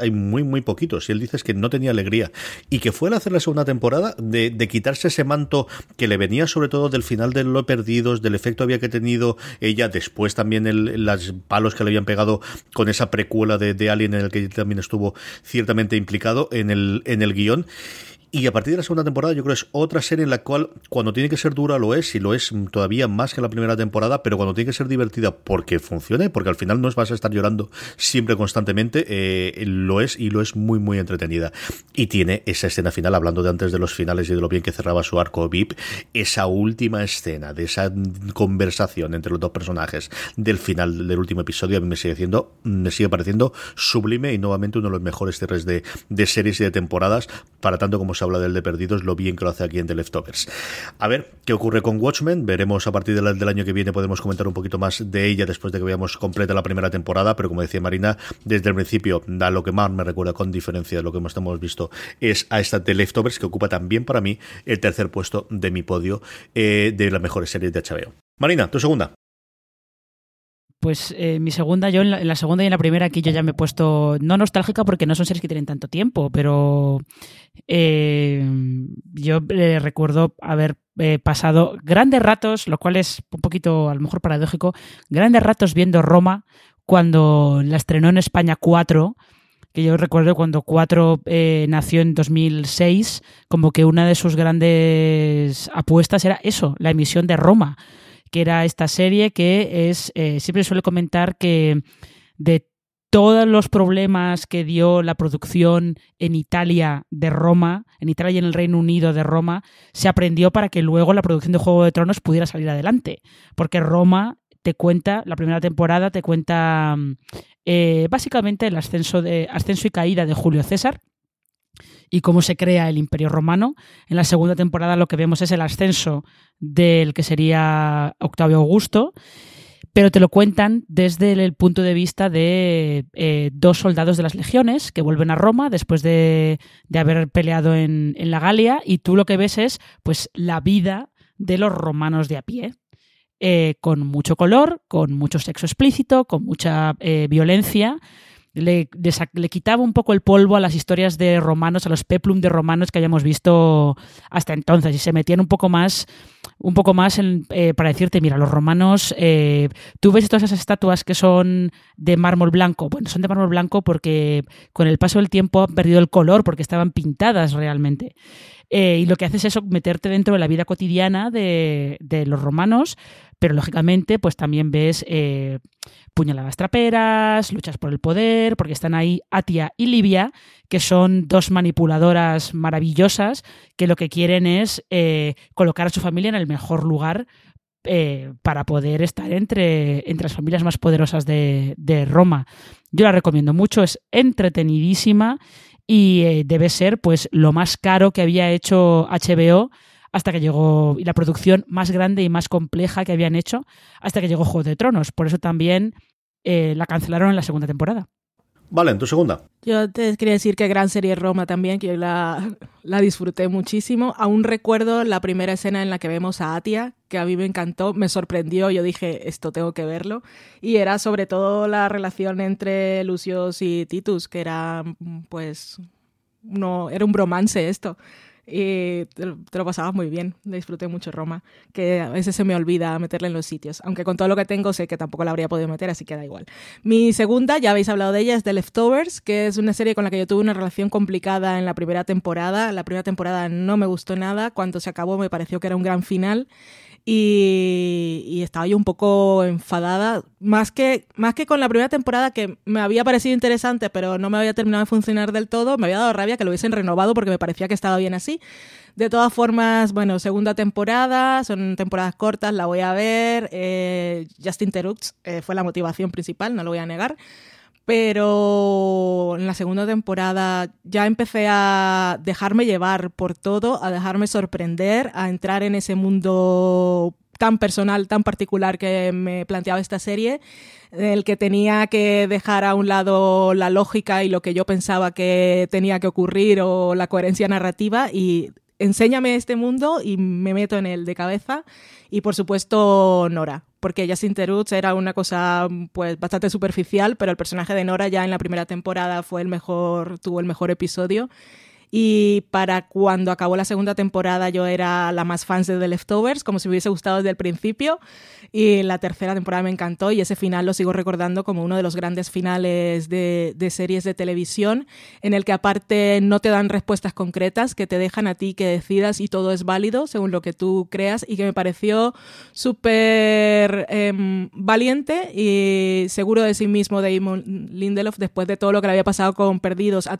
hay muy, muy poquitos. Y él dice que no tenía alegría. Y que fue al hacer la segunda temporada de, quitarse ese manto que le venía sobre todo del final de Lo Perdidos, del efecto había que tenido ella, después también el, los palos que le habían pegado con esa precuela de, de Alien en el que también estuvo ciertamente implicado en el, en el guion. Y a partir de la segunda temporada yo creo que es otra serie en la cual cuando tiene que ser dura lo es y lo es todavía más que la primera temporada, pero cuando tiene que ser divertida porque funcione, porque al final no vas a estar llorando siempre constantemente, eh, lo es y lo es muy muy entretenida. Y tiene esa escena final, hablando de antes de los finales y de lo bien que cerraba su arco VIP, esa última escena de esa conversación entre los dos personajes del final del último episodio a mí me sigue, siendo, me sigue pareciendo sublime y nuevamente uno de los mejores cierres de, de series y de temporadas, para tanto como habla del de Perdidos, lo bien que lo hace aquí en The Leftovers. A ver qué ocurre con Watchmen. Veremos a partir del, año que viene, podemos comentar un poquito más de ella después de que veamos completa la primera temporada. Pero como decía Marina, desde el principio, da lo que más me recuerda, con diferencia de lo que hemos visto, es a esta The Leftovers, que ocupa también para mí el tercer puesto de mi podio eh, de las mejores series de HBO. Marina, tu segunda. Pues eh, mi segunda, yo en la, segunda y en la primera aquí yo ya me he puesto, no nostálgica porque no son series que tienen tanto tiempo, pero eh, yo eh, recuerdo haber pasado grandes ratos, lo cual es un poquito a lo mejor paradójico, grandes ratos viendo Roma cuando la estrenó en España 4, que yo recuerdo cuando 4 nació en 2006, como que una de sus grandes apuestas era eso, la emisión de Roma que era esta serie que es, eh, siempre suele comentar que de todos los problemas que dio la producción en Italia de Roma, en Italia y en el Reino Unido de Roma, se aprendió para que luego la producción de Juego de Tronos pudiera salir adelante. Porque Roma te cuenta, la primera temporada te cuenta eh, básicamente el ascenso, de, ascenso y caída de Julio César, y cómo se crea el Imperio Romano. En la segunda temporada lo que vemos es el ascenso del que sería Octavio Augusto, pero te lo cuentan desde el punto de vista de eh, dos soldados de las legiones que vuelven a Roma después de, haber peleado en, la Galia y tú lo que ves es pues la vida de los romanos de a pie. Eh, con mucho color, con mucho sexo explícito, con mucha eh, violencia, le, le, quitaba un poco el polvo a las historias de romanos, a los peplum de romanos que hayamos visto hasta entonces y se metían un poco más, un poco más eh, para decirte, mira, los romanos, eh, tú ves todas esas estatuas que son de mármol blanco, bueno, son de mármol blanco porque con el paso del tiempo han perdido el color porque estaban pintadas realmente. Eh, y lo que hace es eso, meterte dentro de la vida cotidiana de, de los romanos, pero lógicamente pues también ves eh, puñaladas traperas, luchas por el poder, porque están ahí Atia y Livia, que son dos manipuladoras maravillosas que lo que quieren es eh, colocar a su familia en el mejor lugar eh, para poder estar entre, entre las familias más poderosas de, de Roma. Yo la recomiendo mucho, es entretenidísima y debe ser pues lo más caro que había hecho HBO hasta que llegó, y la producción más grande y más compleja que habían hecho, hasta que llegó Juego de Tronos. Por eso también eh, la cancelaron en la segunda temporada. Vale, en tu segunda. Yo te quería decir que gran serie Roma también, que yo la, la, disfruté muchísimo. Aún recuerdo la primera escena en la que vemos a Atia, que a mí me encantó, me sorprendió, yo dije, esto tengo que verlo. Y era sobre todo la relación entre Lucius y Titus, que era, pues, no, era un bromance esto y te lo, pasabas muy bien. Disfruté mucho Roma, que a veces se me olvida meterle en los sitios. Aunque con todo lo que tengo sé que tampoco la habría podido meter, así que da igual. Mi segunda, ya habéis hablado de ella, es The Leftovers, que es una serie con la que yo tuve una relación complicada en la primera temporada. La primera temporada no me gustó nada. Cuando se acabó me pareció que era un gran final. Y, estaba yo un poco enfadada, más que, más que con la primera temporada que me había parecido interesante, pero no me había terminado de funcionar del todo, me había dado rabia que lo hubiesen renovado porque me parecía que estaba bien así. De todas formas, bueno, segunda temporada, son temporadas cortas, la voy a ver. Eh, Justin Terux eh, fue la motivación principal, no lo voy a negar pero en la segunda temporada ya empecé a dejarme llevar por todo, a dejarme sorprender, a entrar en ese mundo tan personal, tan particular que me planteaba esta serie, en el que tenía que dejar a un lado la lógica y lo que yo pensaba que tenía que ocurrir o la coherencia narrativa y enséñame este mundo y me meto en él de cabeza. Y por supuesto, Nora, porque Justin Terutz era una cosa pues bastante superficial, pero el personaje de Nora ya en la primera temporada fue el mejor, tuvo el mejor episodio y para cuando acabó la segunda temporada yo era la más fan de The Leftovers, como si me hubiese gustado desde el principio. Y la tercera temporada me encantó y ese final lo sigo recordando como uno de los grandes finales de, de series de televisión, en el que aparte no te dan respuestas concretas, que te dejan a ti que decidas y todo es válido según lo que tú creas y que me pareció súper eh, valiente y seguro de sí mismo Damon Lindelof después de todo lo que le había pasado con Perdidos, a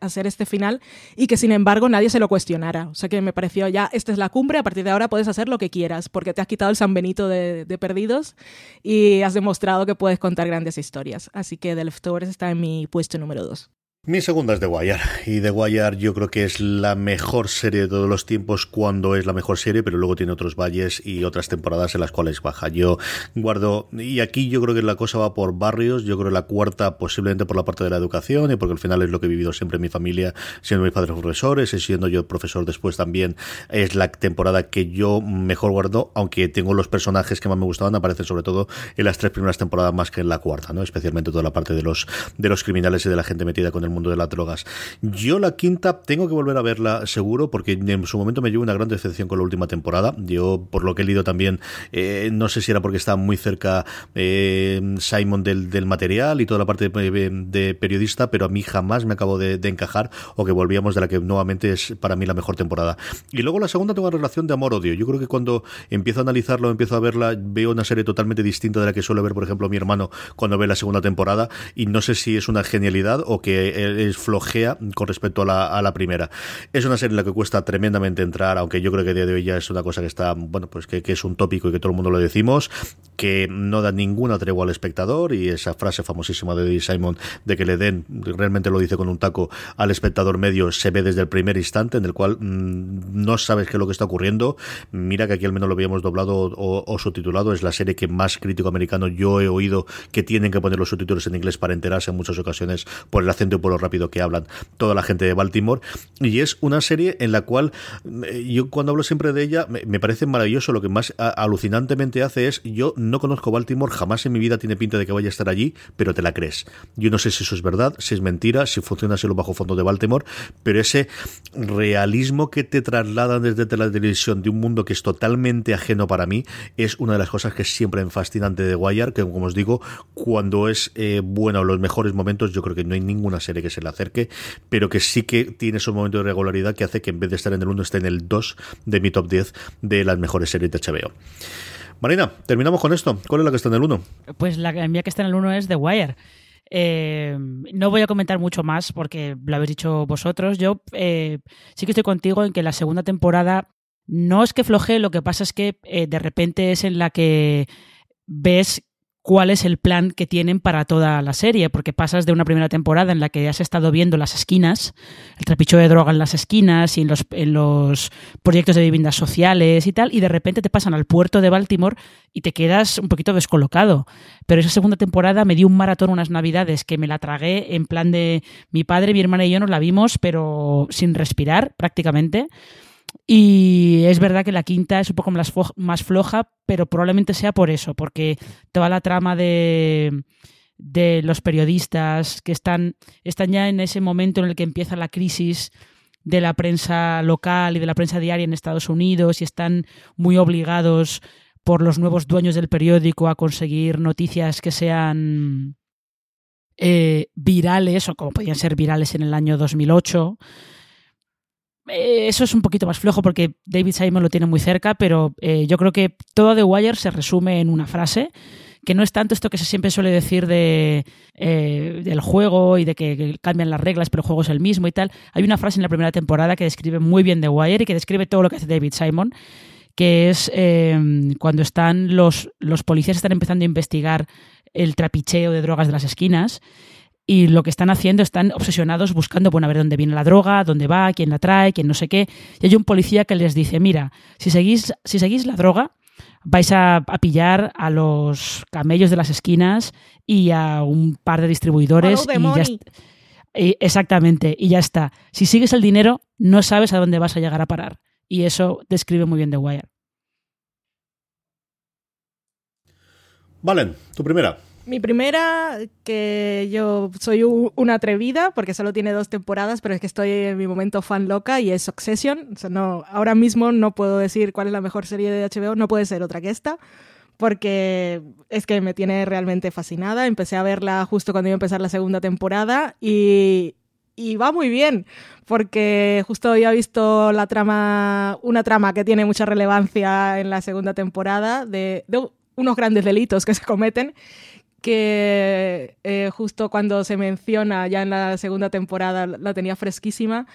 hacer este final y que sin embargo nadie se lo cuestionara. O sea que me pareció ya, esta es la cumbre, a partir de ahora puedes hacer lo que quieras, porque te has quitado el San Benito de, Perdidos y has demostrado que puedes contar grandes historias. Así que The Leftovers está en mi puesto número dos. Mi segunda es The Wire. Y The Wire yo creo que es la mejor serie de todos los tiempos cuando es la mejor serie, pero luego tiene otros valles y otras temporadas en las cuales baja. Yo guardo, y aquí yo creo que la cosa va por barrios, yo creo que la cuarta posiblemente por la parte de la educación y porque al final es lo que he vivido siempre en mi familia, siendo mis padres profesores y siendo yo profesor después también, es la temporada que yo mejor guardo, aunque tengo los personajes que más me gustaban, aparecen sobre todo en las tres primeras temporadas más que en la cuarta, ¿no? Especialmente toda la parte de los, de los criminales y de la gente metida con el mundo de las drogas. Yo la quinta tengo que volver a verla seguro porque en su momento me llevo una gran decepción con la última temporada. Yo, por lo que he leído también, eh, no sé si era porque estaba muy cerca eh, Simon del, del, material y toda la parte de, periodista, pero a mí jamás me acabó de, encajar o que volvíamos de la que nuevamente es para mí la mejor temporada. Y luego la segunda tengo una relación de amor-odio. Yo creo que cuando empiezo a analizarlo, empiezo a verla, veo una serie totalmente distinta de la que suele ver, por ejemplo, mi hermano cuando ve la segunda temporada y no sé si es una genialidad o que es flojea con respecto a la, primera. Es una serie en la que cuesta tremendamente entrar, aunque yo creo que a día de hoy ya es una cosa que está, bueno, pues que, es un tópico y que todo el mundo lo decimos, que no da ninguna tregua al espectador y esa frase famosísima de Simon de que le den, realmente lo dice con un taco, al espectador medio se ve desde el primer instante en el cual mm, no sabes qué es lo que está ocurriendo. Mira que aquí al menos lo habíamos doblado o, o, subtitulado, es la serie que más crítico americano yo he oído que tienen que poner los subtítulos en inglés para enterarse en muchas ocasiones por el acento y por lo rápido que hablan toda la gente de Baltimore. Y es una serie en la cual eh, yo cuando hablo siempre de ella me, parece maravilloso. Lo que más alucinantemente hace es, yo no conozco Baltimore, jamás en mi vida tiene pinta de que vaya a estar allí, pero te la crees. Yo no sé si eso es verdad, si es mentira, si funciona así los bajo fondo de Baltimore, pero ese realismo que te trasladan desde la televisión de un mundo que es totalmente ajeno para mí es una de las cosas que siempre me fascinante de Wire, que como os digo, cuando es eh, bueno, los mejores momentos, yo creo que no hay ninguna serie que se le acerque, pero que sí que tiene esos momentos de regularidad que hace que en vez de estar en el 1 esté en el 2 de mi top 10 de las mejores series de HBO. Marina, terminamos con esto. ¿Cuál es la que está en el 1? Pues la mía que está en el 1 es The Wire. Eh, no voy a comentar mucho más porque lo habéis dicho vosotros. Yo eh, sí que estoy contigo en que la segunda temporada no es que floje, lo que pasa es que eh, de repente es en la que ves cuál es el plan que tienen para toda la serie, porque pasas de una primera temporada en la que has estado viendo las esquinas, el trapicho de droga en las esquinas y en los, en los proyectos de viviendas sociales y tal, y de repente te pasan al puerto de Baltimore y te quedas un poquito descolocado. Pero esa segunda temporada me dio un maratón unas navidades que me la tragué en plan de mi padre, mi hermana y yo nos la vimos, pero sin respirar prácticamente. Y es verdad que la quinta es un poco más floja, pero probablemente sea por eso, porque toda la trama de, de los periodistas que están, están ya en ese momento en el que empieza la crisis de la prensa local y de la prensa diaria en Estados Unidos y están muy obligados por los nuevos dueños del periódico a conseguir noticias que sean eh, virales o como podían ser virales en el año 2008 eh, eso es un poquito más flojo porque David Simon lo tiene muy cerca, pero eh, yo creo que todo The Wire se resume en una frase, que no es tanto esto que se siempre suele decir de, eh, del juego y de que, cambian las reglas, pero el juego es el mismo y tal. Hay una frase en la primera temporada que describe muy bien The Wire y que describe todo lo que hace David Simon, que es cuando están los, los policías están empezando a investigar el trapicheo de drogas de las esquinas y lo que están haciendo, están obsesionados buscando, bueno, a ver dónde viene la droga, dónde va, quién la trae, quién no sé qué. Y hay un policía que les dice, mira, si seguís, si seguís la droga, vais a, pillar a los camellos de las esquinas y a un par de distribuidores. y exactamente, y ya está. Si sigues el dinero, no sabes a dónde vas a llegar a parar. Y eso describe muy bien The Wire. Valen, tu primera. Mi primera, que yo soy una atrevida, porque solo tiene dos temporadas, pero es que estoy en mi momento fan loca y es Succession. O sea, no, ahora mismo no puedo decir cuál es la mejor serie de HBO, no puede ser otra que esta, porque es que me tiene realmente fascinada. Empecé a verla justo cuando iba a empezar la segunda temporada y, y va muy bien, porque justo había visto la trama, una trama que tiene mucha relevancia en la segunda temporada de, de unos grandes delitos que se cometen que eh, justo cuando se menciona ya en la segunda temporada la tenía fresquísima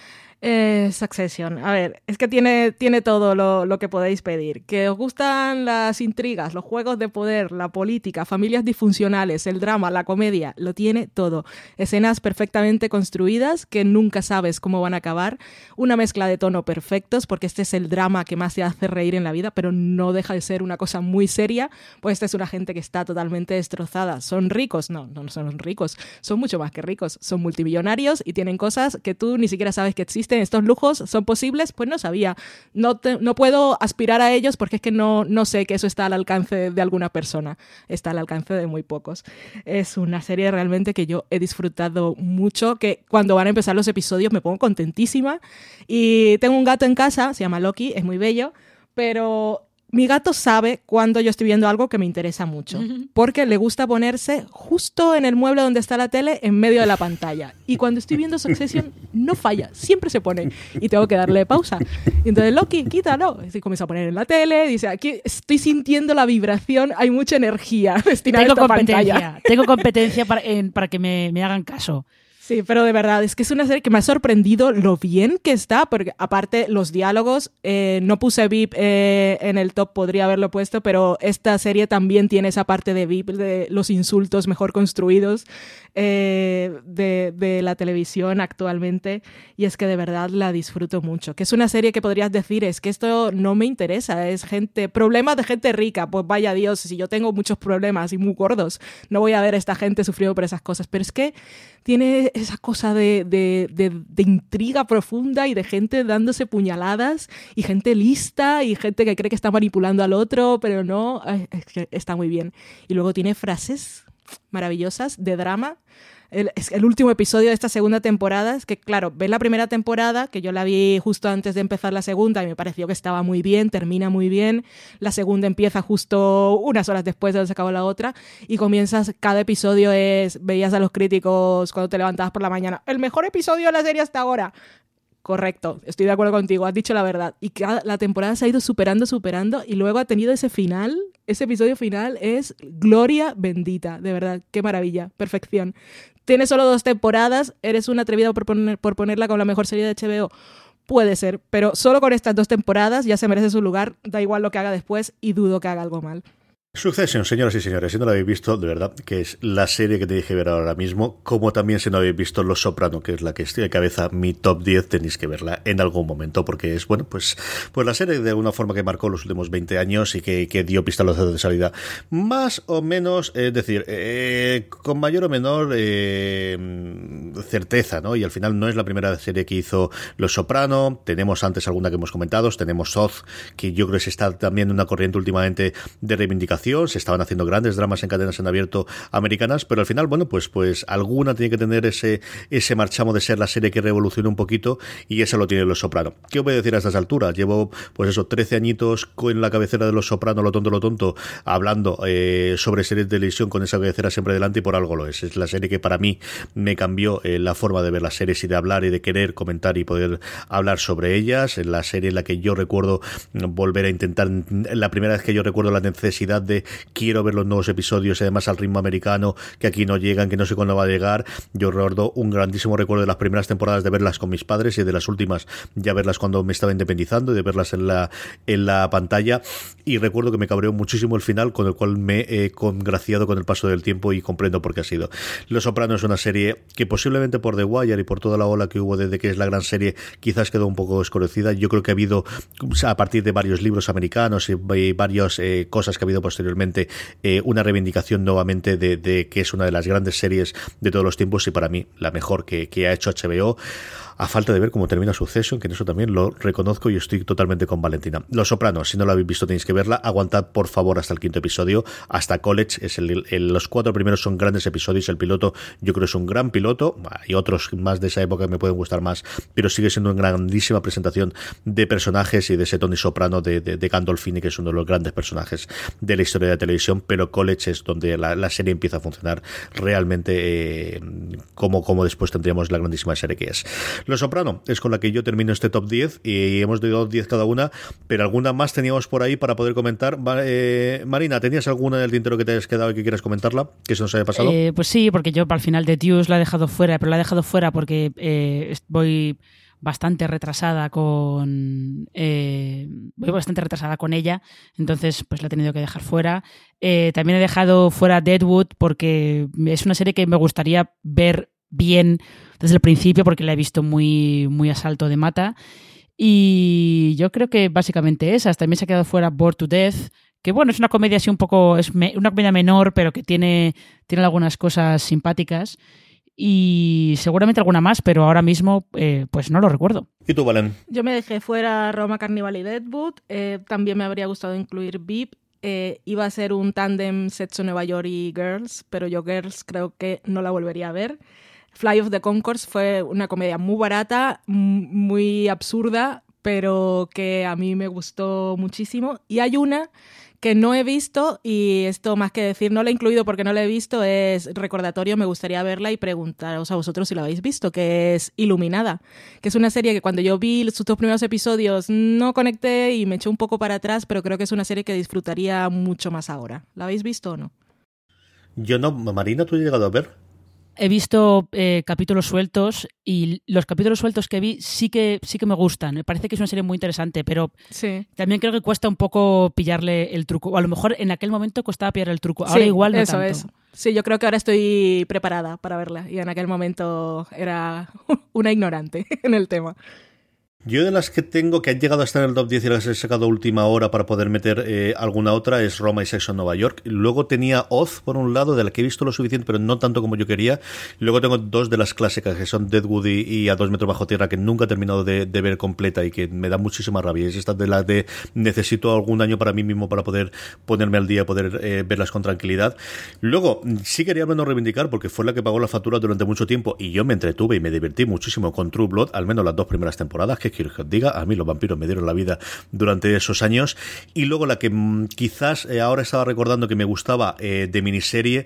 eh, Succession. A ver, es que tiene, tiene todo lo, lo, que podéis pedir. Que os gustan las intrigas, los juegos de poder, la política, familias disfuncionales, el drama, la comedia, lo tiene todo. Escenas perfectamente construidas que nunca sabes cómo van a acabar. Una mezcla de tono perfectos, porque este es el drama que más te hace reír en la vida, pero no deja de ser una cosa muy seria, pues esta es una gente que está totalmente destrozada. ¿Son ricos? No, no son ricos. Son mucho más que ricos. Son multimillonarios y tienen cosas que tú ni siquiera sabes que existen estos lujos, son posibles, pues no sabía. No, no puedo aspirar a ellos porque es que no, no sé que eso está al alcance de alguna persona, está al alcance de muy pocos. Es una serie realmente que yo he disfrutado mucho, que cuando van a empezar los episodios me pongo contentísima. Y tengo un gato en casa, se llama Loki, es muy bello, pero mi gato sabe cuando yo estoy viendo algo que me interesa mucho, porque le gusta ponerse justo en el mueble donde está la tele, en medio de la pantalla. Y cuando estoy viendo Succession, no falla, siempre se pone. Y tengo que darle pausa. Y entonces, Loki, quítalo. Y comienza a poner en la tele, dice, aquí estoy sintiendo la vibración, hay mucha energía destinada Tengo a esta competencia, pantalla. Tengo competencia para, para que me, me hagan caso. Sí, pero de verdad, es que es una serie que me ha sorprendido lo bien que está, porque aparte los diálogos, eh, no puse VIP eh, en el top, podría haberlo puesto, pero esta serie también tiene esa parte de VIP, de los insultos mejor construidos eh, de, de, la televisión actualmente, y es que de verdad la disfruto mucho. Que es una serie que podrías decir, es que esto no me interesa, es gente, problemas de gente rica, pues vaya Dios, si yo tengo muchos problemas y muy gordos, no voy a ver a esta gente sufriendo por esas cosas, pero es que tiene esa cosa de, de, de, intriga profunda y de gente dándose puñaladas y gente lista y gente que cree que está manipulando al otro, pero no, está muy bien. Y luego tiene frases maravillosas de drama el, último episodio de esta segunda temporada. Es que, claro, ves la primera temporada, que yo la vi justo antes de empezar la segunda y me pareció que estaba muy bien, termina muy bien. La segunda empieza justo unas horas después de donde se la otra y comienzas, cada episodio es, veías a los críticos cuando te levantabas por la mañana, el mejor episodio de la serie hasta ahora. Correcto, estoy de acuerdo contigo, has dicho la verdad. Y cada, la temporada se ha ido superando, superando y luego ha tenido ese final, ese episodio final es gloria bendita, de verdad, qué maravilla, perfección. Tienes solo dos temporadas, eres una atrevida por, por ponerla con la mejor serie de HBO. Puede ser, pero solo con estas dos temporadas ya se merece su lugar, da igual lo que haga después y dudo que haga algo mal. Succession, señoras y señores, si no la habéis visto, de verdad, que es la serie que te dije ver ahora mismo, como también si no habéis visto Los Soprano, que es la que estoy de cabeza, mi top 10, tenéis que verla en algún momento, porque es, bueno, pues, pues la serie de alguna forma que marcó los últimos 20 años y que, que dio pistolazos de salida, más o menos, es decir, eh, con mayor o menor eh, certeza, ¿no? Y al final no es la primera serie que hizo Los Soprano, tenemos antes alguna que hemos comentado, tenemos Oz, que yo creo que está también en una corriente últimamente de reivindicación se estaban haciendo grandes dramas en cadenas en abierto americanas, pero al final, bueno, pues, pues alguna tiene que tener ese, ese marchamo de ser la serie que revoluciona un poquito y esa lo tiene Los Soprano. ¿Qué voy a decir a estas alturas? Llevo, pues eso, 13 añitos con la cabecera de Los Soprano, lo tonto, lo tonto, hablando eh, sobre series de televisión con esa cabecera siempre delante y por algo lo es. Es la serie que para mí me cambió eh, la forma de ver las series y de hablar y de querer comentar y poder hablar sobre ellas. La serie en la que yo recuerdo volver a intentar, la primera vez que yo recuerdo la necesidad de quiero ver los nuevos episodios, además al ritmo americano, que aquí no llegan, que no sé cuándo va a llegar. Yo recuerdo un grandísimo recuerdo de las primeras temporadas de verlas con mis padres y de las últimas ya verlas cuando me estaba independizando y de verlas en la, en la pantalla. Y recuerdo que me cabreó muchísimo el final, con el cual me he congraciado con el paso del tiempo y comprendo por qué ha sido. Los Sopranos es una serie que posiblemente por The Wire y por toda la ola que hubo desde que es la gran serie, quizás quedó un poco desconocida. Yo creo que ha habido, a partir de varios libros americanos y, varias eh, cosas que ha habido posteriormente, posteriormente eh, una reivindicación nuevamente de, que es una de las grandes series de todos los tiempos y para mí la mejor que, que ha hecho HBO a falta de ver cómo termina Succession, que en eso también lo reconozco y estoy totalmente con Valentina. Los Sopranos, si no lo habéis visto tenéis que verla, aguantad por favor hasta el quinto episodio, hasta College, es el, los cuatro primeros son grandes episodios, el piloto yo creo es un gran piloto, hay otros más de esa época que me pueden gustar más, pero sigue siendo una grandísima presentación de personajes y de ese Tony Soprano de, de, Gandolfini, que es uno de los grandes personajes de la historia de la televisión, pero College es donde la, serie empieza a funcionar realmente eh, como, como después tendríamos la grandísima serie que es. Los Soprano es con la que yo termino este top 10 y hemos dado 10 cada una, pero alguna más teníamos por ahí para poder comentar. Eh, Marina, ¿tenías alguna del tintero que te hayas quedado y que quieras comentarla? Que se nos haya pasado. Eh, pues sí, porque yo al final de Deuce la he dejado fuera, pero la he dejado fuera porque eh, voy bastante retrasada con voy bastante retrasada con ella entonces pues la he tenido que dejar fuera también he dejado fuera Deadwood porque es una serie que me gustaría ver bien desde el principio porque la he visto muy, muy a salto de mata. Y yo creo que básicamente esas. También se ha quedado fuera Bored to Death, que bueno, es una comedia así un poco, es una comedia menor, pero que tiene, tiene algunas cosas simpáticas. Y seguramente alguna más, pero ahora mismo eh, pues no lo recuerdo. ¿Y tú, Valen? Yo me dejé fuera Roma Carnival y Deadwood. Eh, también me habría gustado incluir VIP. Eh, iba a ser un tándem Sexo Nueva York y Girls, pero yo Girls creo que no la volvería a ver. Fly of the Concourse fue una comedia muy barata, muy absurda, pero que a mí me gustó muchísimo. Y hay una que no he visto y esto más que decir, no la he incluido porque no la he visto, es recordatorio, me gustaría verla y preguntaros a vosotros si la habéis visto, que es Iluminada, que es una serie que cuando yo vi sus dos primeros episodios no conecté y me eché un poco para atrás, pero creo que es una serie que disfrutaría mucho más ahora. ¿La habéis visto o no? Yo no, Marina, ¿tú has llegado a ver? He visto eh, capítulos sueltos y los capítulos sueltos que vi sí que sí que me gustan. Me parece que es una serie muy interesante, pero también creo que cuesta un poco pillarle el truco. O a lo mejor en aquel momento costaba pillar el truco. Ahora igual no eso es. Sí, yo creo que ahora estoy preparada para verla y en aquel momento era una ignorante en el tema. Yo de las que tengo que han llegado a estar en el top 10 y las he sacado última hora para poder meter eh, alguna otra es Roma y Sexo en Nueva York. Luego tenía Oz por un lado, de la que he visto lo suficiente, pero no tanto como yo quería. Luego tengo dos de las clásicas que son Deadwood y, A dos metros bajo tierra que nunca he terminado de, ver completa y que me da muchísima rabia. Es esta de las de necesito algún año para mí mismo para poder ponerme al día y poder eh, verlas con tranquilidad. Luego sí quería menos reivindicar porque fue la que pagó la factura durante mucho tiempo y yo me entretuve y me divertí muchísimo con True Blood, al menos las dos primeras temporadas, que os diga, a mí los vampiros me dieron la vida durante esos años. Y luego la que mm, quizás eh, ahora estaba recordando que me gustaba eh, de miniserie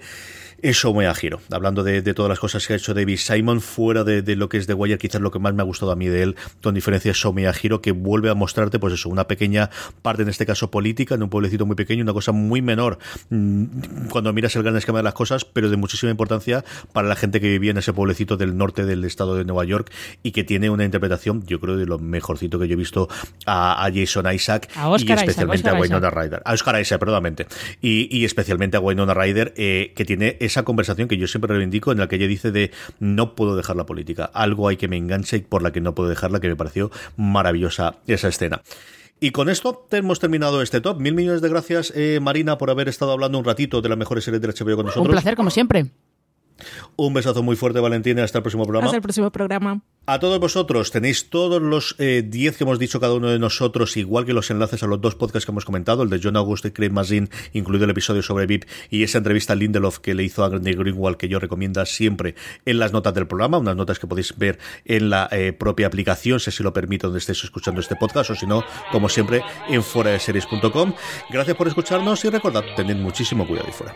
eso me giro. Hablando de, todas las cosas que ha hecho David Simon, fuera de, lo que es The Wire, quizás lo que más me ha gustado a mí de él, con diferencia, es me giro, que vuelve a mostrarte, pues eso, una pequeña parte, en este caso política, en un pueblecito muy pequeño, una cosa muy menor mm, cuando miras el gran esquema de las cosas, pero de muchísima importancia para la gente que vivía en ese pueblecito del norte del estado de Nueva York y que tiene una interpretación, yo creo, de lo mejorcito que yo he visto a, Jason Isaac y especialmente a Wynonna Ryder. A Oscar Isaac, perdónamente. Y, especialmente a Wynonna Ryder, eh, que tiene esa conversación que yo siempre reivindico en la que ella dice de no puedo dejar la política, algo hay que me enganche y por la que no puedo dejarla, que me pareció maravillosa esa escena. Y con esto hemos terminado este top. Mil millones de gracias, eh, Marina, por haber estado hablando un ratito de la mejor serie de HBO con nosotros. Un placer, como siempre. Un besazo muy fuerte, Valentina. Hasta el próximo programa. Hasta el próximo programa. A todos vosotros, tenéis todos los 10 eh, que hemos dicho cada uno de nosotros, igual que los enlaces a los dos podcasts que hemos comentado, el de John August y Craig Mazin, incluido el episodio sobre VIP y esa entrevista a Lindelof que le hizo a Andy Greenwald, que yo recomiendo siempre en las notas del programa, unas notas que podéis ver en la eh, propia aplicación, si lo permito, donde estéis escuchando este podcast, o si no, como siempre, en fuera de series.com. Gracias por escucharnos y recordad, tened muchísimo cuidado y fuera.